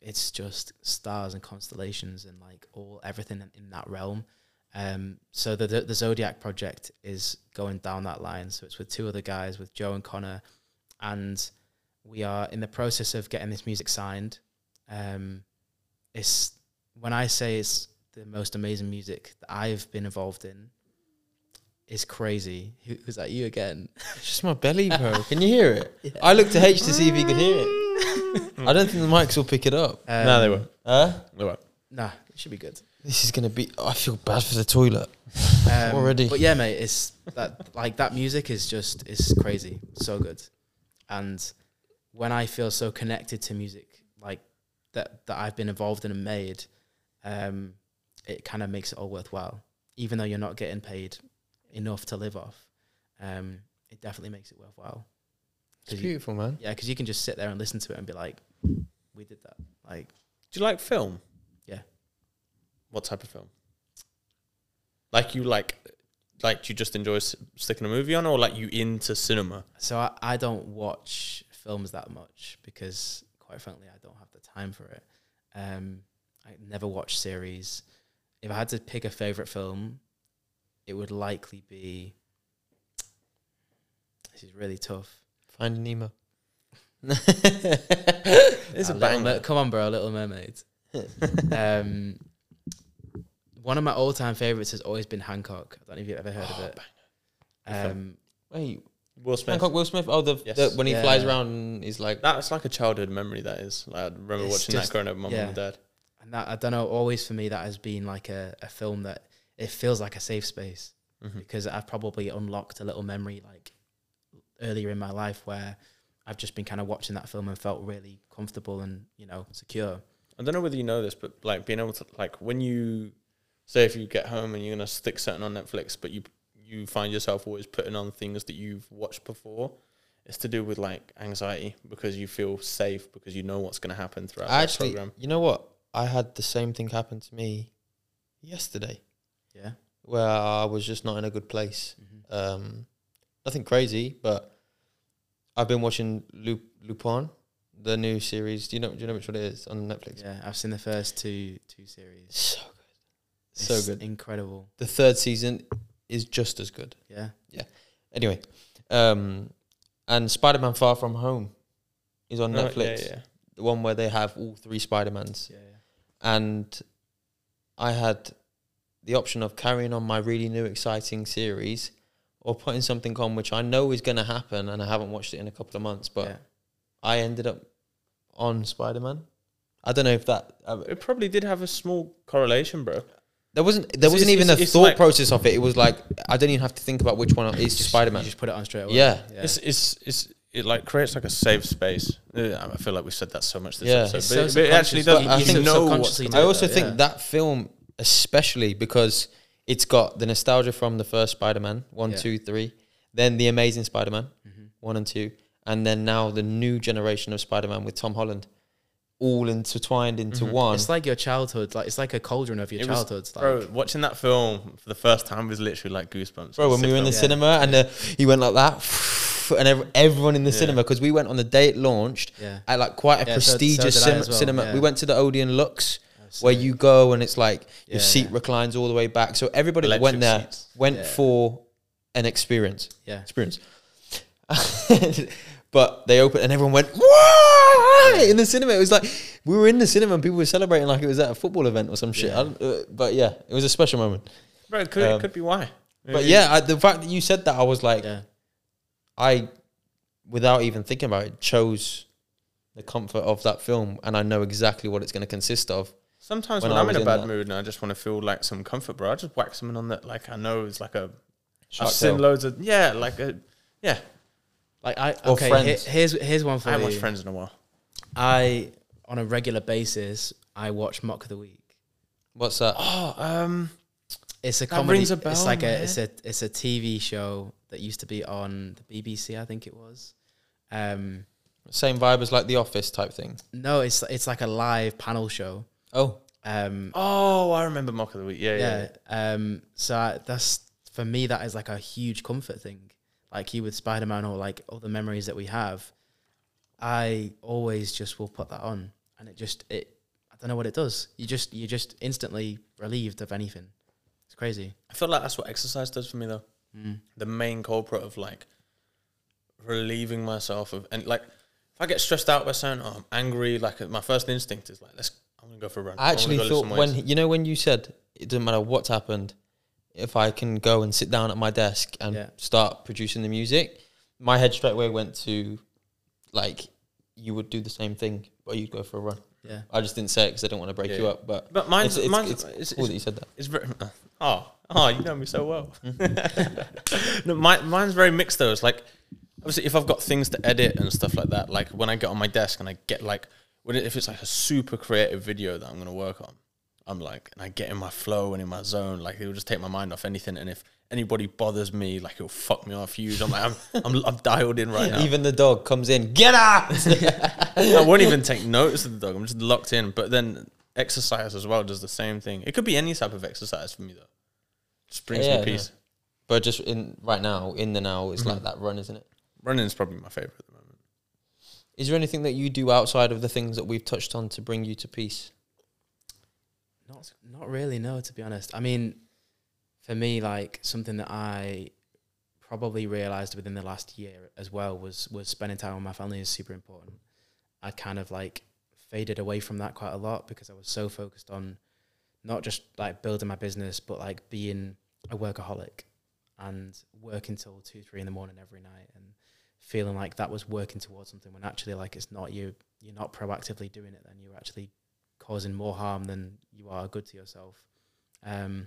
it's just stars and constellations and like all everything in, in that realm. Um, so the, the the Zodiac project is going down that line. So it's with two other guys, with Joe and Connor, and we are in the process of getting this music signed. Um, it's when I say it's the most amazing music that I've been involved in. Is crazy. Who, was that you again? it's just my belly, bro. Can you hear it? I looked to H to see if he could hear it. I don't think the mics will pick it up. Um, no, they won't. Huh? They won't. Nah, it should be good. This is gonna be. I feel bad for the toilet. Um, Already. But yeah, mate, it's that like that music is just is crazy, so good. And when I feel so connected to music, like that that I've been involved in and made, um, it kind of makes it all worthwhile. Even though you're not getting paid enough to live off, um, it definitely makes it worthwhile. It's 'Cause you- beautiful, man. yeah, because you can just sit there and listen to it and be like, "We did that." Like, Do you like film? Yeah. What type of film? Like you like, like do you just enjoy s- sticking a movie on, or like you into cinema? So I, I don't watch films that much because, quite frankly, I don't have the time for it. Um, I never watch series. If I had to pick a favorite film, it would likely be. This is really tough. Finding Nemo. It's a Little banger. Mer- come on, bro, Little Mermaid. um, one of my all-time favorites has always been Hancock. I don't know if you've ever heard Oh, of it. Good. Um, Wait, Will Smith. Hancock Will Smith. Oh, the, Yes. the when he Yeah. flies around and he's like, That's like a childhood memory. That is. Like, I remember It's watching just- that growing up with my yeah. mum and dad. and that I don't know. Always for me, that has been like a, a film that it feels like a safe space. Mhm. because I've probably unlocked a little memory like earlier in my life where I've just been kind of watching that film and felt really comfortable and you know secure. I don't know whether you know this, but like being able to like when you say if you get home and you're gonna stick something on Netflix, but you you find yourself always putting on things that you've watched before. It's to do with like anxiety because you feel safe because you know what's going to happen throughout I actually, program. you know what? I had the same thing happen to me yesterday, Yeah. where I was just not in a good place. Mhm. Um, nothing crazy, but I've been watching Lu- Lupin, the new series. Do you know? Do you know which one it is on Netflix? Yeah, I've seen the first two two series. So good, so good. incredible. The third season is just as good. Yeah, yeah, Anyway, um, and Spider Man Far From Home is on Oh, Netflix. Yeah, yeah. The one where they have all three Spider Mans. yeah, yeah. and I had the option of carrying on my really new exciting series or putting something on which I know is going to happen and I haven't watched it in a couple of months, but yeah. I ended up on Spider Man. I don't know if that uh, It probably did have a small correlation, bro. there wasn't there It's- wasn't it's- even it's- a it's thought like- process of it. It was like I don't even have to think about which one is Spider Man. Just put it on straight away. Yeah. yeah. It's it's it's it like creates like a safe space. I feel like we've said that so much this Yeah. episode, It's but, so it- but it actually does. subconscious. You But I know think what's subconsciously gonna I also that, think yeah. that film, especially because it's got the nostalgia from the first Spider Man one, Yeah. two, three, then the Amazing Spider Man Mhm. one and two, and then now the new generation of Spider Man with Tom Holland, all intertwined into Mhm. one. It's like your childhood. Like it's like a cauldron of your It was- childhood. Like, Bro, watching that film for the first time was literally like goosebumps. Bro, when Sick we were in the. Yeah. cinema and uh, he went like that, and ev- everyone in the Yeah. cinema because we went on the day it launched yeah. at like quite a Yeah, so- so prestigious cin- well, cinema. yeah. We went to the Odeon Luxe. So- where you go and it's like your seat yeah. reclines all the way back. So everybody that went there seats. went Yeah. for an experience. Yeah. Experience. but they opened and everyone went Whoa! in the cinema. It was like we were in the cinema and people were celebrating like it was at a football event or some shit. Yeah. I don't, uh, but yeah, it was a special moment. Bro, it could, Um, it could be why. But yeah, I, the fact that you said that, I was like, yeah. I, without even thinking about it, chose the comfort of that film, and I know exactly what it's going to consist of. Sometimes when when, I I'm in a bad that- mood and I just want to feel like some comfort, bro, I just whack someone on that. Like I know it's like a. Shark I've seen Tale. loads of yeah, like a yeah. Like I Or okay. Friends. he- here's here's one for I haven't you. watched Friends in a while. I on a regular basis I watch Mock of the Week. What's that? Oh, um, It's a comedy. rings a it's like man. a it's a it's a TV show that used to be on the BBC. I think it was. Um, Same vibe as like The Office type thing. no, it's it's like a live panel show. Oh, Um, oh, I remember Mock of the Week. Yeah, yeah. yeah. Um, so I, that's for me that is like a huge comfort thing. Like you with Spider Man or like all the memories that we have, I always just will put that on, and it just it. I don't know what it does. You just you just instantly relieved of anything. It's crazy. I feel like that's what exercise does for me though. Mm. The main culprit of like relieving myself of and like if I get stressed out by something, oh, I'm angry. Like my first instinct is like, let's. I'm gonna go for a run. I actually thought when you know when you said it doesn't matter what's happened, if I can go and sit down at my desk and Yeah. start producing the music, my head straight away went to like you would do the same thing, but you'd go for a run. Yeah. I just didn't say it because I don't want to break Yeah, you yeah. up, but But mine's it's, it's, mine's it's it's, cool it's, that you said that. it's very oh oh you know me so well. no, mine, mine's very mixed though. It's like obviously if I've got things to edit and stuff like that, like when I get on my desk and I get like when it, if it's like a super creative video that I'm gonna work on, I'm like and I get in my flow and in my zone, like it will just take my mind off anything. And if anybody bothers me, like it'll fuck me off huge. I'm like I'm I'm, I'm dialed in right now. Even the dog comes in, get out. I won't even take notice of the dog. I'm just locked in. But then exercise as well does the same thing. It could be any type of exercise for me though. Just brings Yeah, me peace. but just in right now, in the now, it's Mhm. like that run, isn't it? Running is probably my favorite at the moment. Is there anything that you do outside of the things that we've touched on to bring you to peace? Not not really, no, to be honest. I mean, for me, like something that I probably realized within the last year as well was was spending time with my family is super important. I kind of like faded away from that quite a lot because I was so focused on not just like building my business, but like being a workaholic and working till two, three in the morning every night and feeling like that was working towards something when actually like it's not you you're not proactively doing it then you're actually causing more harm than you are good to yourself. Um,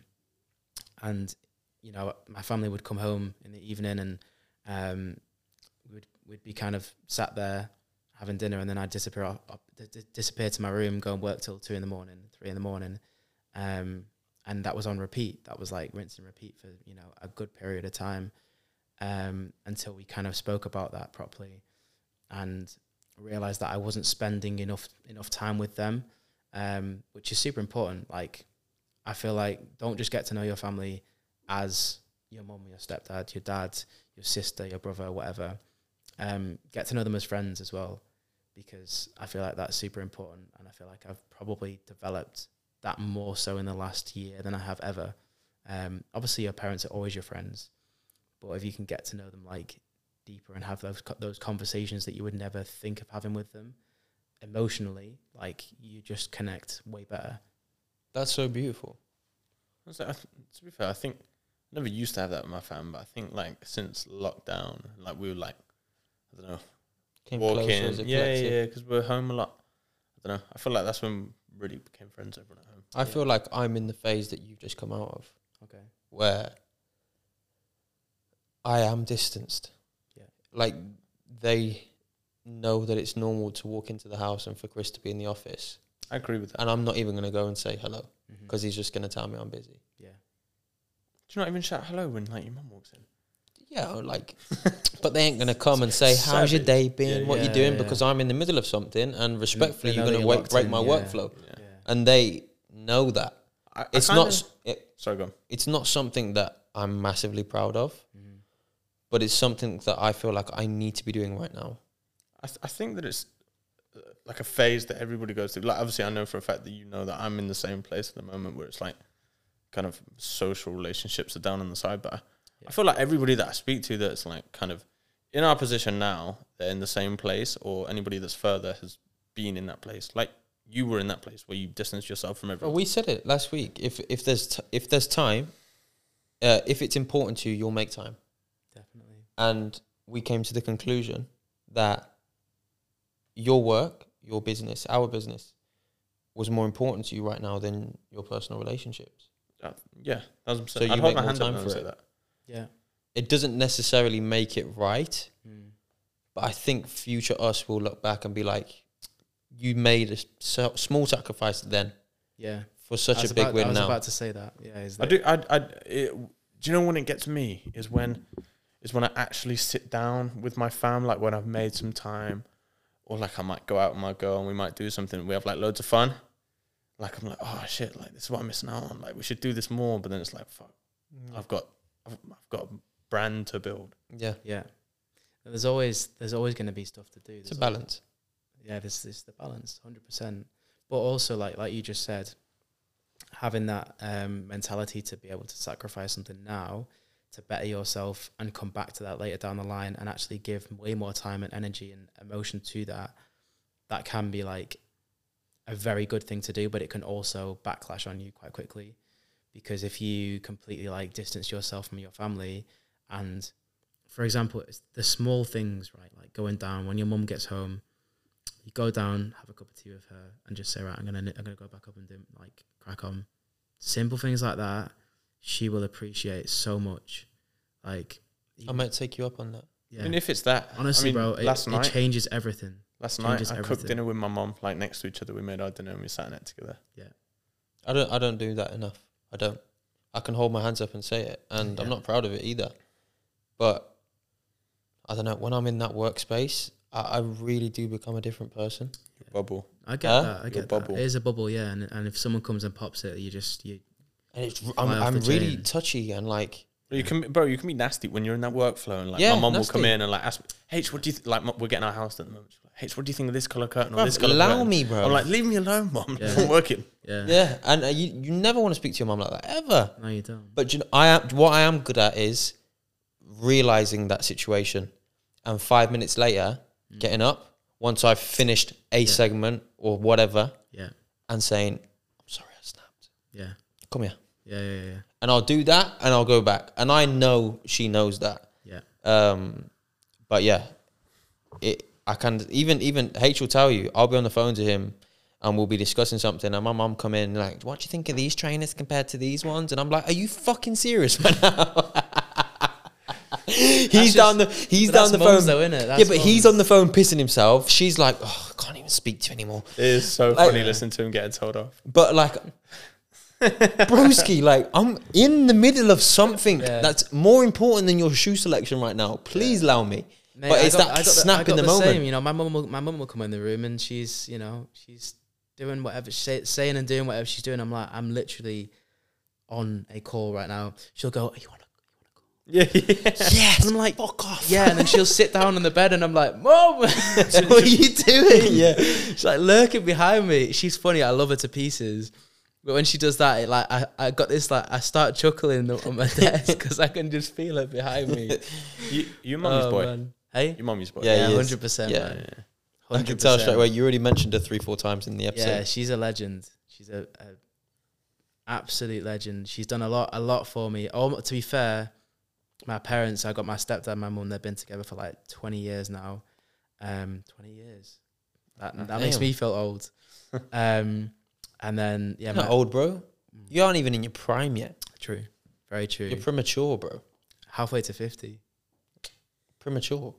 and you know, my family would come home in the evening and um, we'd we'd be kind of sat there having dinner, and then I'd disappear off, d- disappear to my room, go and work till two in the morning, three in the morning, um, and that was on repeat. That was like rinse and repeat for you know a good period of time, um, until we kind of spoke about that properly, and realized that I wasn't spending enough enough time with them, um, which is super important. Like, I feel like don't just get to know your family as your mum, your stepdad, your dad, your sister, your brother, whatever. Um, get to know them as friends as well, because I feel like that's super important, and I feel like I've probably developed that more so in the last year than I have ever. Um, obviously, your parents are always your friends, but if you can get to know them like deeper and have those co- those conversations that you would never think of having with them, emotionally, like you just connect way better. That's so beautiful. So, I th- to be fair, I think I never used to have that with my fam, but I think like since lockdown, like we were like, I don't know, Came walking, closer as a yeah, collective. yeah, because we're home a lot. I don't know. I feel like that's when really became friends. Everyone at home. I feel like I'm in the phase that you've just come out of, Okay. where I am distanced. Yeah. Like they know that it's normal to walk into the house and for Chris to be in the office, I agree with that. and I'm not even going to go and say hello because he's just going to tell me I'm busy. yeah. Do you not even shout hello when like your mum walks in? Yeah, like, but they ain't gonna come and say, "How's your day been? Yeah, what yeah, you doing?" yeah, yeah. Because I'm in the middle of something, and respectfully, you're gonna that wake, you're locked break in, my yeah. workflow, Yeah. Yeah. and they know that. I, I It's kinda- not. It, Sorry, go on. it's not something that I'm massively proud of, Mhm. But it's something that I feel like I need to be doing right now. I, th- I think that it's uh, like a phase that everybody goes through. Like, obviously, I know for a fact that you know that I'm in the same place at the moment where it's like kind of social relationships are down on the side. But I, I feel like everybody that I speak to that's like kind of in our position now, they're in the same place, or anybody that's further has been in that place. Like, you were in that place where you distanced yourself from Well, everyone. we said it last week. If if there's t- if there's time, uh, if it's important to you, you'll make time. Definitely. and we came to the conclusion that your work, your business, our business, was more important to you right now than your personal relationships. Uh, yeah, thousand So percent. you I'd hold make my more hand up time for say it. that. Yeah. It doesn't necessarily make it right, Mm. but I think future us will look back and be like, "You made a s- small sacrifice then Yeah. for such was a big about, win I was now." about to say that. Yeah. Is I that do. I. I. It, do you know when it gets me is when is when I actually sit down with my fam, like when I've made some time, or like I might go out with my girl and we might do something. We have like loads of fun. Like I'm like, oh shit, like this is what I'm missing out on. Like we should do this more. But then it's like, fuck, I've got, I've, I've got a brand to build. yeah, Yeah. There's always there's always going to be stuff to do. it's a balance. always- yeah, this is the balance, hundred percent. But also, like like you just said, having that um, mentality to be able to sacrifice something now to better yourself and come back to that later down the line and actually give way more time and energy and emotion to that. That can be like a very good thing to do, but it can also backlash on you quite quickly because if you completely like distance yourself from your family and for example it's the small things right like going down when your mum gets home you go down have a cup of tea with her and just say right i'm gonna i'm gonna go back up and do like crack on simple things like that she will appreciate so much like I might take you up on that. yeah I mean, if it's that, honestly I mean, bro it, last it night, changes everything last night changes I cooked dinner with my mom, like next to each other. We made our dinner and we sat in it together. Yeah, I don't. I don't do that enough. I don't. I can hold my hands up and say it, and I'm not proud of it either. But I don't know. When I'm in that workspace, I, I really do become a different person. Bubble. i get Huh? that i Your get bubble. that it is a bubble yeah and, and if someone comes and pops it you just you And it's. r- I'm. I'm really chain. touchy and like. Bro, you can, bro. You can be nasty when you're in that workflow, and like Yeah, my mom will come in and like ask, me, "H, what do you th-? like?" We're getting our house at the moment. Like, "H, what do you think of this color curtain or Bruv, this color allow curtain?" me, bro. I'm like, "Leave me alone, mom. Yeah. I'm working." yeah yeah, and uh, you you never want to speak to your mom like that ever. no you don't But you know, I am what I am good at is realizing that situation, and five minutes later, getting up once I've finished a Yeah. segment or whatever, yeah and saying, "I'm sorry, I snapped. yeah Come here." Yeah yeah yeah and I'll do that and I'll go back. And I know she knows that. yeah Um, but yeah, it I can even even H will tell you I'll be on the phone to him and we'll be discussing something, and my mom come in like, "What do you think of these trainers compared to these ones?" And I'm like, "Are you fucking serious right now?" he's just- down the he's down the phone. though, innit? yeah, That's but he's on the phone pissing himself. She's like, "Oh, I can't even speak to you anymore." It is so Like- funny listening to him getting told off. But like, broski, like I'm in the middle of something Yeah. that's more important than your shoe selection right now. Please allow me. Mate, but I it's got- that I got snap I in got the, moment. Same, you know, my mum, will, my mum will come in the room and she's, you know, she's doing whatever, she's saying and doing whatever she's doing. I'm like, I'm literally on a call right now. She'll go, oh, you want to? Yeah, yeah. Yes. And I'm like, fuck off. yeah. And then she'll sit down on the bed and I'm like, mom, what are you doing? yeah. She's like lurking behind me. She's funny. I love her to pieces. But when she does that, it, like I, I got this like I start chuckling on my desk because I can just feel her behind me. You, you mummy's Oh, boy. man. Hey, Your mummy's boy. Yeah, yeah, he is. hundred percent. Yeah. man. I can tell 100%. straight away. You already mentioned her three, four times in the episode. Yeah, she's a legend. She's a, a absolute legend. She's done a lot, a lot for me. Oh, to be fair, my parents, I got my stepdad, and my mum. They've been together for like twenty years now. Um, twenty years. That that makes me feel old. um, and then yeah, You're my, not old, bro. Mm. You aren't even in your prime yet. true, very true. You're premature, bro. Halfway to fifty. Premature.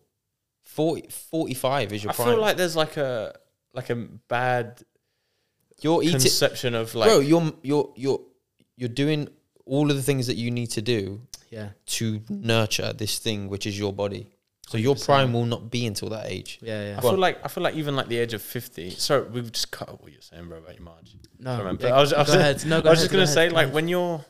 40, 45 is your prime. I prime. feel like there's like a like a bad you're eating, conception of like bro. You're you're you're you're doing all of the things that you need to do Yeah, to nurture this thing, which is your body. So your prime will not be until that age. yeah, yeah. I Go feel on. like I feel like even like the age of fifty. Sorry, we've just cut what you're saying, bro, about your march. No, remember. yeah, I was, I was, go ahead. No, go I was ahead, just go gonna ahead, say, go like ahead. when you're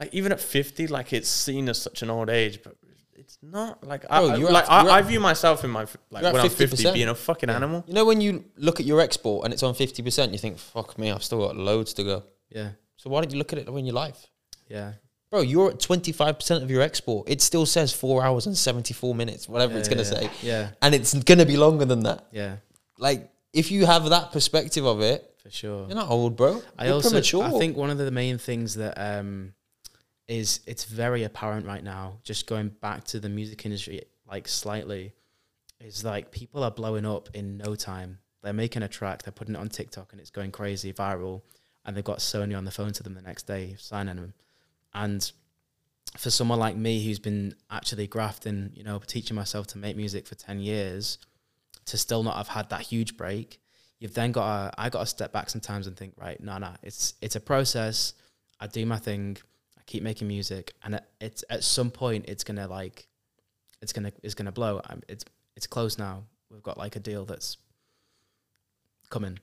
like even at fifty, like it's seen as such an old age, but it's not. Like I, Bro, I- you're like at- I, you're I at- view myself in my f- like you're at when I'm fifty 50. being a fucking Yeah. animal. You know when you look at your export and it's on fifty percent, you think, "Fuck me, I've still got loads to go." yeah, So why don't you look at it when you're life, yeah. Bro? You're at twenty five percent of your export. It still says four hours and seventy four minutes, whatever it's gonna yeah, say, Yeah, and it's gonna be longer than that. yeah, Like if you have that perspective of it, for sure. you're not old, bro. I You're also premature. I think one of the main things that um is it's very apparent right now, just going back to the music industry like slightly, is like people are blowing up in no time. They're making a track, they're putting it on TikTok and it's going crazy viral and they've got Sony on the phone to them the next day, signing them. And for someone like me who's been actually grafting, you know, teaching myself to make music for 10 years, to still not have had that huge break, you've then got to, I got to step back sometimes and think, right, no, no, it's, it's a process. I do my thing. I keep making music and it, it's at some point it's going to like, it's going to, it's going to blow. I'm, it's, it's close now. We've got like a deal that's coming.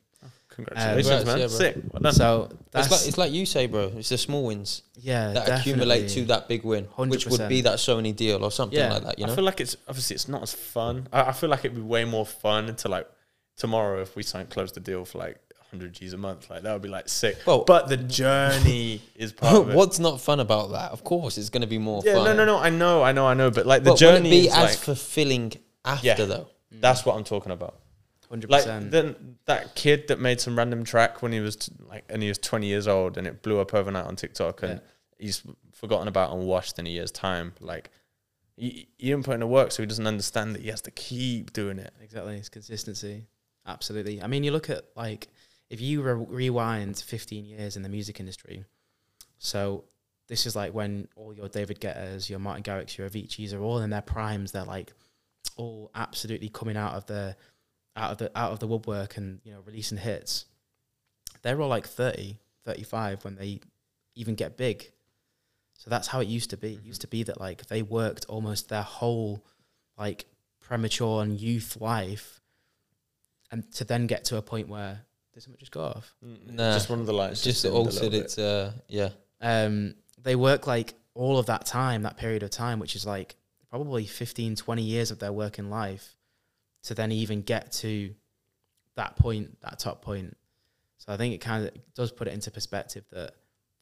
Congratulations, Congrats, man! yeah. Sick. Well done. So that's, it's like it's like you say, bro. It's the small wins yeah, that accumulate to that big win, which would be that Sony deal or something Yeah, like that. You know, I feel like it's obviously it's not as fun. I, I feel like it'd be way more fun to like tomorrow if we signed close the deal for like 100 G's a month. Like that would be like sick. Well- but the journey is part of it. what's not fun about that? Of course, it's going to be more Yeah, fun. no, no, no. I know, I know, I know. But like the But will it journey be is as like fulfilling after Yeah. though? that's what I'm talking about. Hundred Like percent. then that kid that made some random track when he was t- like and he was 20 years old and it blew up overnight on TikTok and Yeah. he's forgotten about and washed in a year's time. Like he, he didn't put in the work, so he doesn't understand that he has to keep doing it. Exactly, it's consistency. Absolutely. I mean, you look at like if you re- rewind 15 years in the music industry. So this is like when all your David Guettas, your Martin Garrix, your Avicii's are all in their primes. They're like all absolutely coming out of the out of the out of the woodwork and you know releasing hits. They're all like 30, 35 when they even get big. So that's how it used to be. It used to be that like they worked almost their whole like premature and youth life and to then get to a point where did someone just go off? Nah, just one of the lights. It's just dimmed a altered. little bit. It's uh, yeah. Um, they work like all of that time, that period of time, which is like probably 15, 20 years of their working life to then even get to that point, that top point. So I think it kind of does put it into perspective that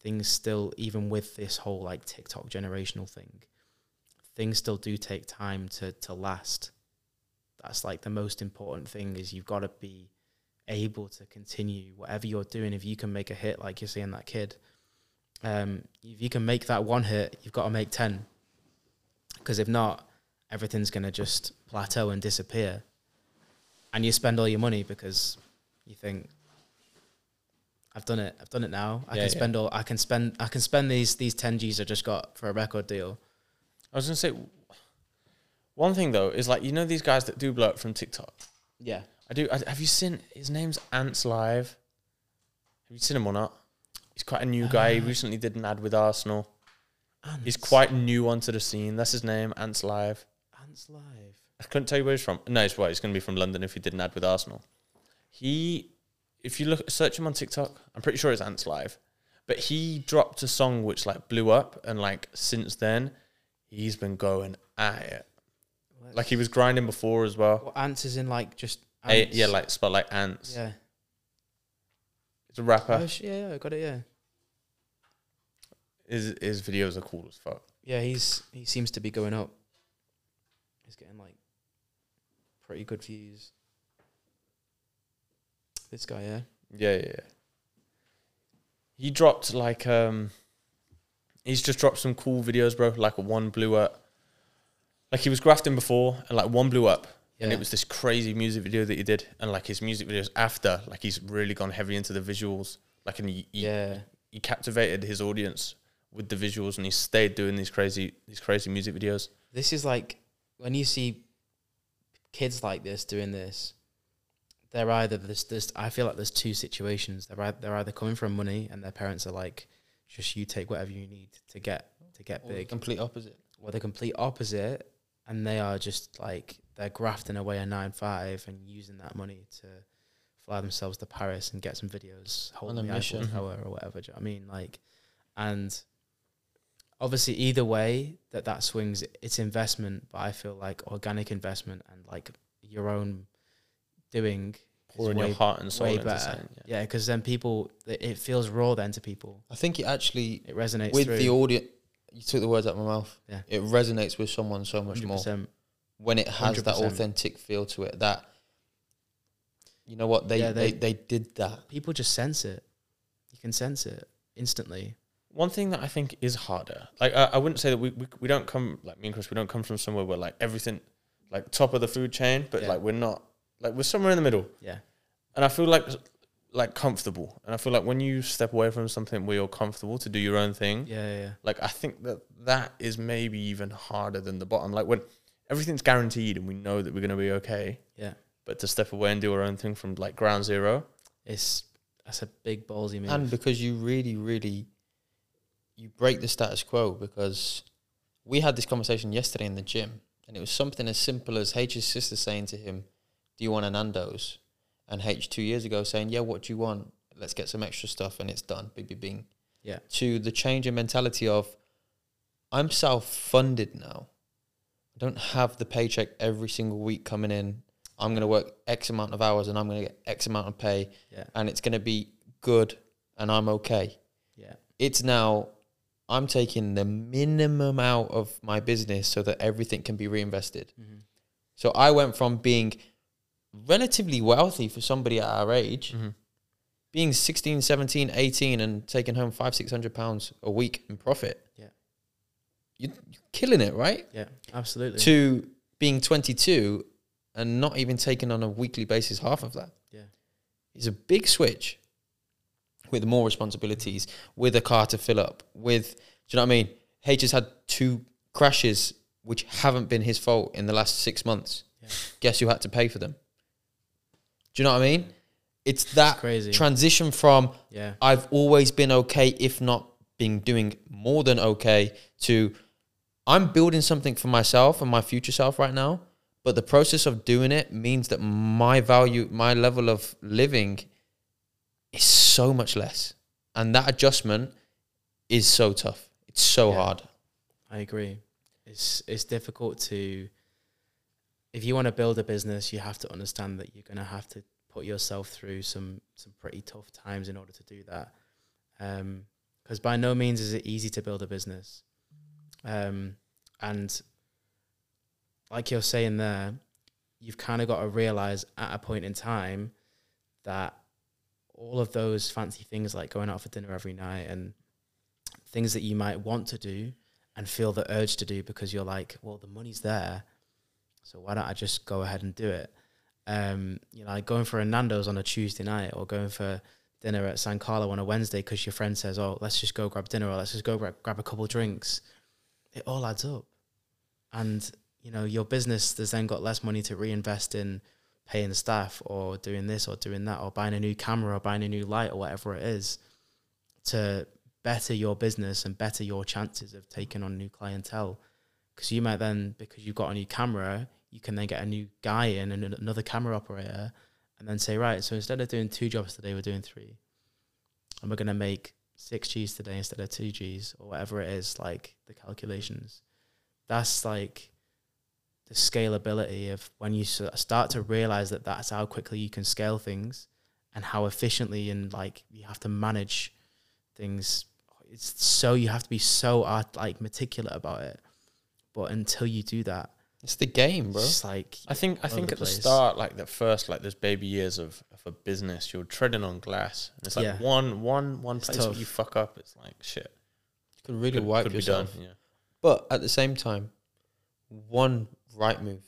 things still, even with this whole like TikTok generational thing, things still do take time to to last. That's like the most important thing is you've got to be able to continue whatever you're doing. If you can make a hit, like you're seeing that kid, um, if you can make that one hit, you've got to make ten. Because if not, everything's gonna just plateau and disappear, and you spend all your money because you think I've done it. I've done it now. I Yeah, can yeah. spend all. I can spend. I can spend these these ten G's I just got for a record deal. I was gonna say one thing though is like you know these guys that do blow up from TikTok. Yeah. I do. I, have you seen his name's Ants Live? Have you seen him or not? He's quite a new guy. He ah. recently did an ad with Arsenal. He's quite new onto the scene. That's his name, Ants Live. Ants live. I couldn't tell you where he's from. No, it's right. He's going to be from London if he did an ad with Arsenal. He, if you look, search him on TikTok, I'm pretty sure it's Ants Live. But he dropped a song which like blew up, and like since then, he's been going at it. Like he was grinding before as well. Well, ants is in like just. A- yeah, like spelled like ants. Yeah. it's a rapper. Oh, yeah, yeah, I got it. Yeah. His his videos are cool as fuck. Yeah, he's he seems to be going up. He's getting like pretty good views. This guy, yeah. Yeah, yeah. yeah. He dropped like um he's just dropped some cool videos, bro. Like one blew up. Like he was grafting before and like one blew up. And it was this crazy music video that he did. And like his music videos after, like he's really gone heavy into the visuals. Like and he, he, Yeah. he captivated his audience with the visuals and he stayed doing these crazy these crazy music videos. This is like when you see kids like this doing this, they're either this this I feel like there's two situations. They're either, they're either coming from money and their parents are like, just you take whatever you need to get to get Or the big. complete opposite. Or the complete opposite and they are just like they're grafting away a nine five and using that money to fly themselves to Paris and get some videos holding a the mission. Mhm. Tower or whatever. Do you know what I mean? Like, and obviously either way that that swings, it's investment. But I feel like organic investment and like your own doing is Pouring way, your heart and soul way into better. something. Yeah. Yeah, because then people, it it feels raw then to people. I think it actually It resonates with through. the audience. You took the words out of my mouth. Yeah. It resonates with someone so much more 100%. when it has that 100%. authentic feel to it. That you know what they, Yeah, they, they- they did that. People just sense it. You can sense it instantly. One thing that I think is harder, like I, I wouldn't say that we, we we don't come like me and Chris, we don't come from somewhere where like everything, like top of the food chain, but Yeah. like we're not, like we're somewhere in the middle, Yeah. and I feel like like comfortable, and I feel like when you step away from something where you're comfortable to do your own thing, Yeah, yeah, yeah. like I think that that is maybe even harder than the bottom. Like when everything's guaranteed and we know that we're gonna be okay, Yeah. but to step away and do our own thing from like ground zero, It's that's a big ballsy move. And because you really, really, you break the status quo because we had this conversation yesterday in the gym and it was something as simple as H's sister saying to him, do you want a Nando's? And H two years ago saying, yeah, what do you want? Let's get some extra stuff and it's done. Bing, bing, bing. yeah, To the change in mentality of, I'm self-funded now. I don't have the paycheck every single week coming in. I'm going to work X amount of hours and I'm going to get X amount of pay yeah, and it's going to be good and I'm okay. yeah, It's now I'm taking the minimum out of my business so that everything can be reinvested. mm-hmm. So I went from being relatively wealthy for somebody at our age, being 16, 17, 18 and taking home five, 600 pounds a week in profit. Yeah. You're, you're killing it, right? yeah, absolutely. To being 22 and not even taking on a weekly basis half of that. yeah, It's a big switch with more responsibilities, with a car to fill up, with, do you know what I mean? H has had two crashes which haven't been his fault in the last six months. Yeah. Guess who had to pay for them? Do you know what I mean? It's that crazy. transition from yeah, I've always been okay, if not been doing more than okay, to I'm building something for myself and my future self right now. But the process of doing it means that my value, my level of living is so much less. And that adjustment is so tough. It's so Yeah. hard. I agree. It's it's difficult to if you want to build a business, you have to understand that you're going to have to put yourself through some some pretty tough times in order to do that. Because by no means is it easy to build a business. Um, and like you're saying there, you've kind of got to realize at a point in time that all of those fancy things like going out for dinner every night and things that you might want to do and feel the urge to do because you're like, well, the money's there, so why don't I just go ahead and do it? Um, you know, like going for a Nando's on a Tuesday night or going for dinner at San Carlo on a Wednesday because your friend says, "Oh, let's just go grab dinner or let's just go grab, grab a couple drinks," it all adds up, and you know your business has then got less money to reinvest in paying the staff or doing this or doing that or buying a new camera or buying a new light or whatever it is to better your business and better your chances of taking on new clientele. Because you might then because you've got a new camera you can then get a new guy in and another camera operator and then say right so instead of doing two jobs today we're doing three. And we're going to make six g's today instead of two g's or whatever it is like the calculations. That's like the scalability of when you start to realize that that's how quickly you can scale things and how efficiently and like you have to manage things it's so you have to be so art, like meticulous about it but until you do that It's the game, bro. it's like I think I think over at the the start, like the first like those baby years of, of a business, you're treading on glass. And it's like Yeah. one one one It's place where you fuck up, it's like shit. you Could really Could, wipe could yourself. be done. Yeah. But at the same time, one right move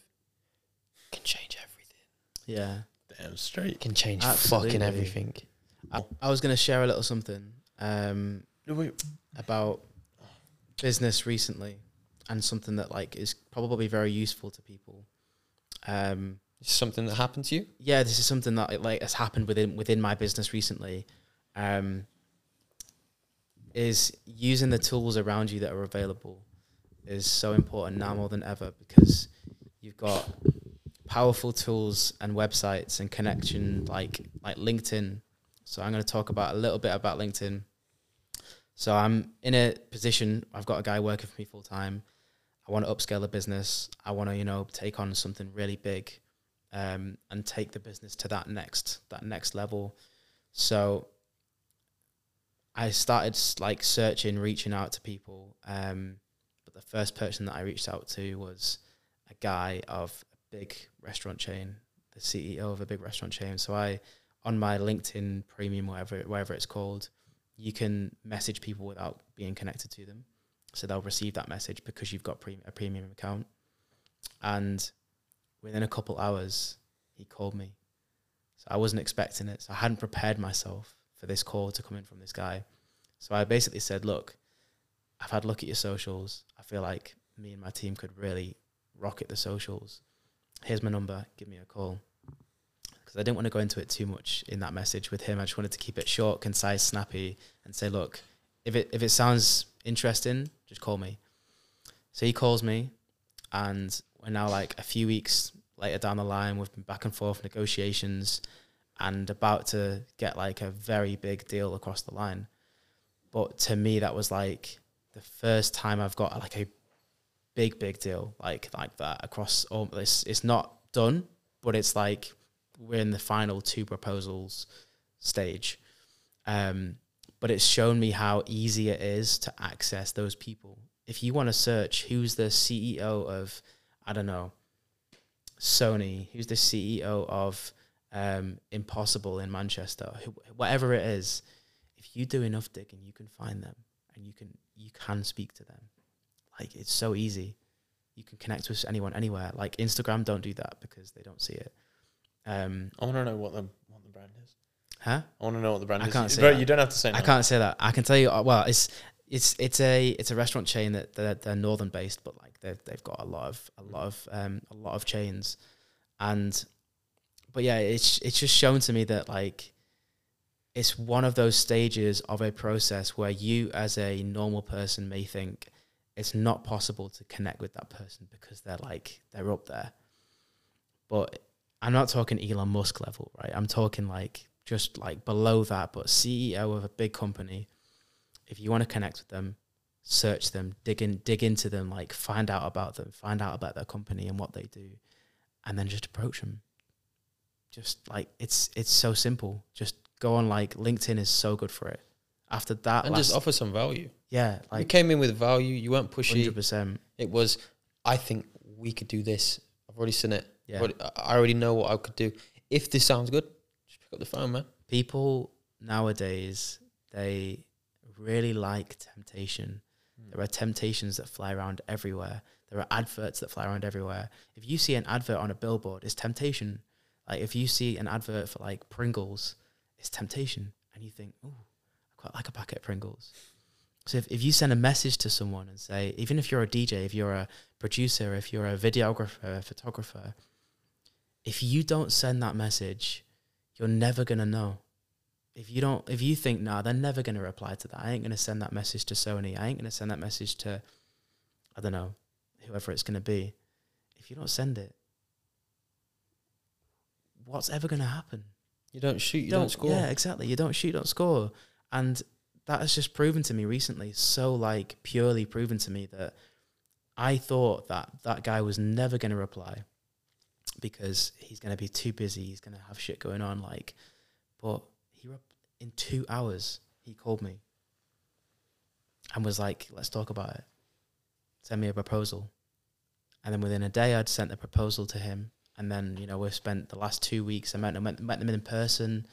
can change everything. yeah Damn straight. Can change Absolutely. fucking everything. I, I was going to share a little something um, No, wait. about business recently and something that like is probably very useful to people um, It's something that happened to you. yeah, this is something that like has happened within within my business recently. Um, is using the tools around you that are available is so important now more than ever because you've got powerful tools and websites and connection like like LinkedIn. So I'm going to talk about a little bit about LinkedIn. So I'm in a position. I've got a guy working for me full time. I want to upscale the business. I want to you know take on something really big um, and take the business to that next that next level. So I started like searching, reaching out to people. Um, but the first person that I reached out to was a guy of a big restaurant chain, the CEO of a big restaurant chain. So I on my LinkedIn Premium, whatever it's called, you can message people without being connected to them. So they'll receive that message because you've got pre- a premium account. And within a couple hours, he called me. So I wasn't expecting it. So I hadn't prepared myself for this call to come in from this guy. So I basically said, look, I've had a look at your socials. I feel like me and my team could really rocket the socials. Here's my number. Give me a call. Because I didn't want to go into it too much in that message with him. I just wanted to keep it short, concise, snappy, and say, look, if it if it sounds interesting, just call me. So he calls me, and we're now like a few weeks later down the line. We've been back and forth negotiations, and about to get like a very big deal across the line. But to me, that was like the first time I've got like a big, big deal like like that across all this. It's not done, but it's like we're in the final two proposals stage. Um, but it's shown me how easy it is to access those people. If you want to search who's the CEO of, I don't know, Sony, who's the CEO of um, Impossible in Manchester, who, whatever it is, if you do enough digging, you can find them and you can you can speak to them. Like it's so easy. You can connect with anyone anywhere. Like Instagram, don't do that because they don't see it. Um, I want to know what the what the brand is. huh? I want to know what the brand I is. can't say Bro, that. you don't have to say. I can't say that. I can tell you. uh, Well, it's it's it's a it's a restaurant chain that they're, they're northern based, but like they've they've got a lot of a lot of um a lot of chains, and but yeah, it's it's just shown to me that like it's one of those stages of a process where you as a normal person may think it's not possible to connect with that person because they're like they're up there, but I'm not talking Elon Musk level, right? I'm talking like just like below that, but CEO of a big company. If you want to connect with them, search them, dig in, dig into them, like find out about them, find out about their company and what they do, and then just approach them. Just like it's it's so simple. Just go on like LinkedIn is so good for it. After that, and last, just offer some value. yeah, you came in with value. You weren't pushy. hundred percent. It was, I think we could do this. I've already seen it. Yeah, I already know what I could do. If this sounds good, just pick up the phone, man. people nowadays they really like temptation. Hmm. There are temptations that fly around everywhere. There are adverts that fly around everywhere. If you see an advert on a billboard, it's temptation. Like if you see an advert for like Pringles, it's temptation, and you think, oh, I like a packet of Pringles. So if, if you send a message to someone and say, even if you're a DJ, if you're a producer, if you're a videographer, a photographer, if you don't send that message, you're never gonna know. If you don't, if you think, nah, they're never gonna reply to that. I ain't gonna send that message to Sony. I ain't gonna send that message to, I don't know, whoever it's gonna be. If you don't send it, what's ever gonna happen? You don't shoot, you don't, score. Yeah, exactly. You don't shoot, you don't score. And that has just proven to me recently, so like purely proven to me that I thought that that guy was never going to reply because he's going to be too busy. He's going to have shit going on. Like, but he rep- in two hours he called me and was like, "Let's talk about it. Send me a proposal." And then within a day, I'd sent the proposal to him. And then you know we've spent the last two weeks. I met met, met them in person,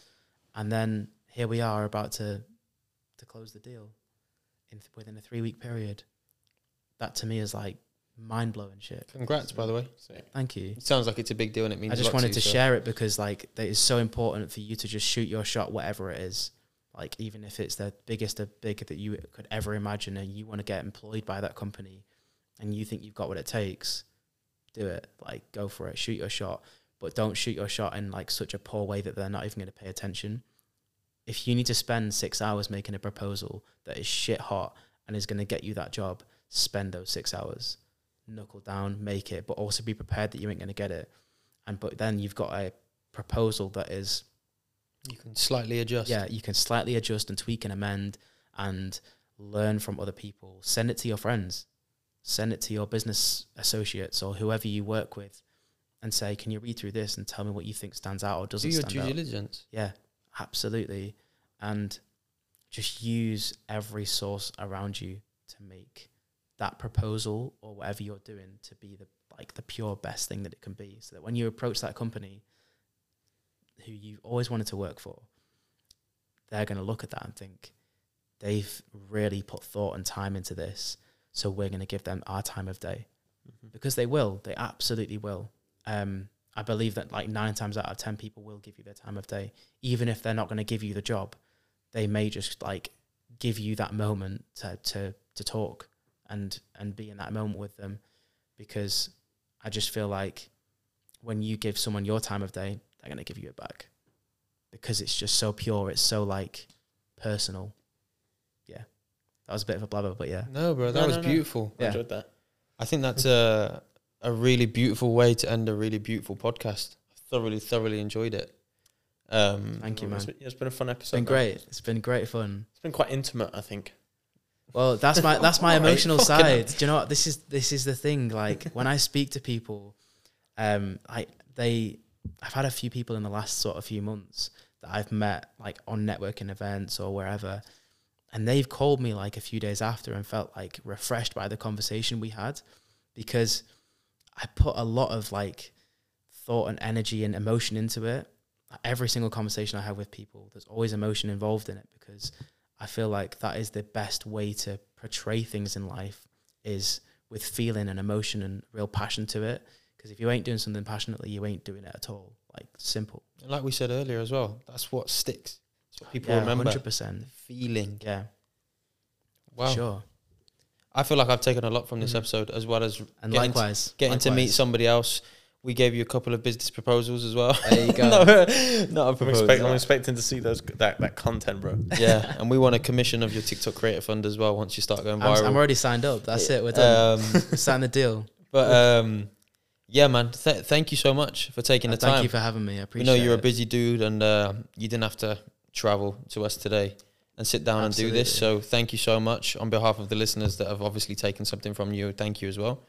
and then here we are about to to close the deal in th- within a three week period. That to me is like mind blowing shit. Congrats, by the way. Thank you. It sounds like it's a big deal and it means I a just wanted to, to so- share it because like that is so important for you to just shoot your shot, whatever it is. Like even if it's the biggest of big that you could ever imagine, and you want to get employed by that company, and you think you've got what it takes, do it. Like go for it. Shoot your shot, but don't shoot your shot in like such a poor way that they're not even going to pay attention. If you need to spend six hours making a proposal that is shit hot and is going to get you that job, spend those six hours. Knuckle down, make it, but also be prepared that you ain't going to get it. And but then you've got a proposal that is You can slightly adjust. yeah, you can slightly adjust and tweak and amend and learn from other people. Send it to your friends, send it to your business associates or whoever you work with, and say, "Can you read through this and tell me what you think stands out or doesn't Do your stand due out?" diligence. Yeah, absolutely, and just use every source around you to make that proposal or whatever you're doing to be the like the pure best thing that it can be. So that when you approach that company, who you've always wanted to work for, they're going to look at that and think they've really put thought and time into this. So we're going to give them our time of day because they will. They absolutely will. Um, I believe that like nine times out of ten people will give you their time of day, even if they're not going to give you the job. They may just like give you that moment to to to talk and and be in that moment with them, because I just feel like when you give someone your time of day, they're going to give you it back, because it's just so pure. It's so like personal. Yeah, that was a bit of a blabber, but yeah, No, bro, that No, was no, no. beautiful. I Yeah. enjoyed that. I think that's a a really beautiful way to end a really beautiful podcast. I thoroughly, thoroughly enjoyed it. Um, Thank you, It's man. been, it's been a fun episode. It's been man. great. It's been great fun. It's been quite intimate, I think. Well, that's my that's my emotional side. Do you know what? This is this is the thing. Like when I speak to people, um, I they I've had a few people in the last sort of few months that I've met like on networking events or wherever, and they've called me like a few days after and felt like refreshed by the conversation we had, because I put a lot of like thought and energy and emotion into it. Every single conversation I have with people, there's always emotion involved in it because I feel like that is the best way to portray things in life is with feeling and emotion and real passion to it. Because if you ain't doing something passionately, you ain't doing it at all. Like simple. and like we said earlier as well, that's what sticks. That's what people yeah, remember. hundred percent. Feeling. Yeah, Wow. sure. I feel like I've taken a lot from this Mhm. episode, as well as And getting to- likewise, getting to meet somebody else. We gave you a couple of business proposals as well. There you go. no, not a I'm, expect, I'm expecting to see those that, that content, bro. yeah, and we want a commission of your TikTok creator fund as well once you start going I'm, viral. I'm already signed up. That's it. We're done. Um, We're signing the deal. but um, yeah, man, th- thank you so much for taking the And thank time. you for having me. I appreciate. we appreciate. know you're a busy dude, and uh, you didn't have to travel to us today and sit down and do this. So thank you so much on behalf of the listeners that have obviously taken something from you. Thank you as well.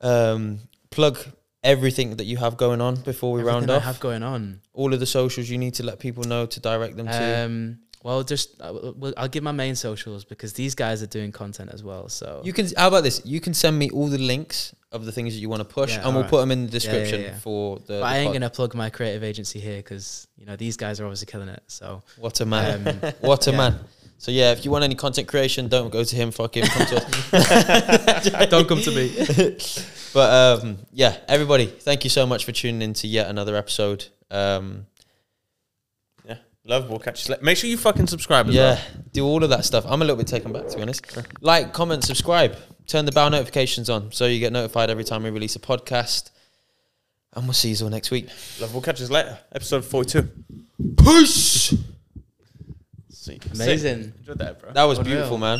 Um, plug everything that you have going on before we round Everything I off. have going on. All of the socials you need to let people know to direct them to. Well, just uh, I'll give my main socials because these guys are doing content as well. So You can. How about this? You can send me all the links of the things that you want to push, Yeah, and we'll alright. put them in the yeah, description yeah. for the. But I ain't pod. gonna plug my creative agency here because you know these guys are obviously killing it. So What a man! um, what a yeah. man! So yeah, if you want any content creation, don't go to him. Fuck him. Come to us. don't come to me. But um, yeah, everybody, thank you so much for tuning in to yet another episode. Um, Love. We'll catch you later. Make sure you fucking subscribe as Yeah, well. do all of that stuff. I'm a little bit taken back to be honest. Like, comment, subscribe, turn the bell notifications on so you get notified every time we release a podcast. And we'll see you all next week. Love. We'll catch you later. Episode 42. Peace. See. Amazing. Enjoyed that, bro. That was Unreal. beautiful, man.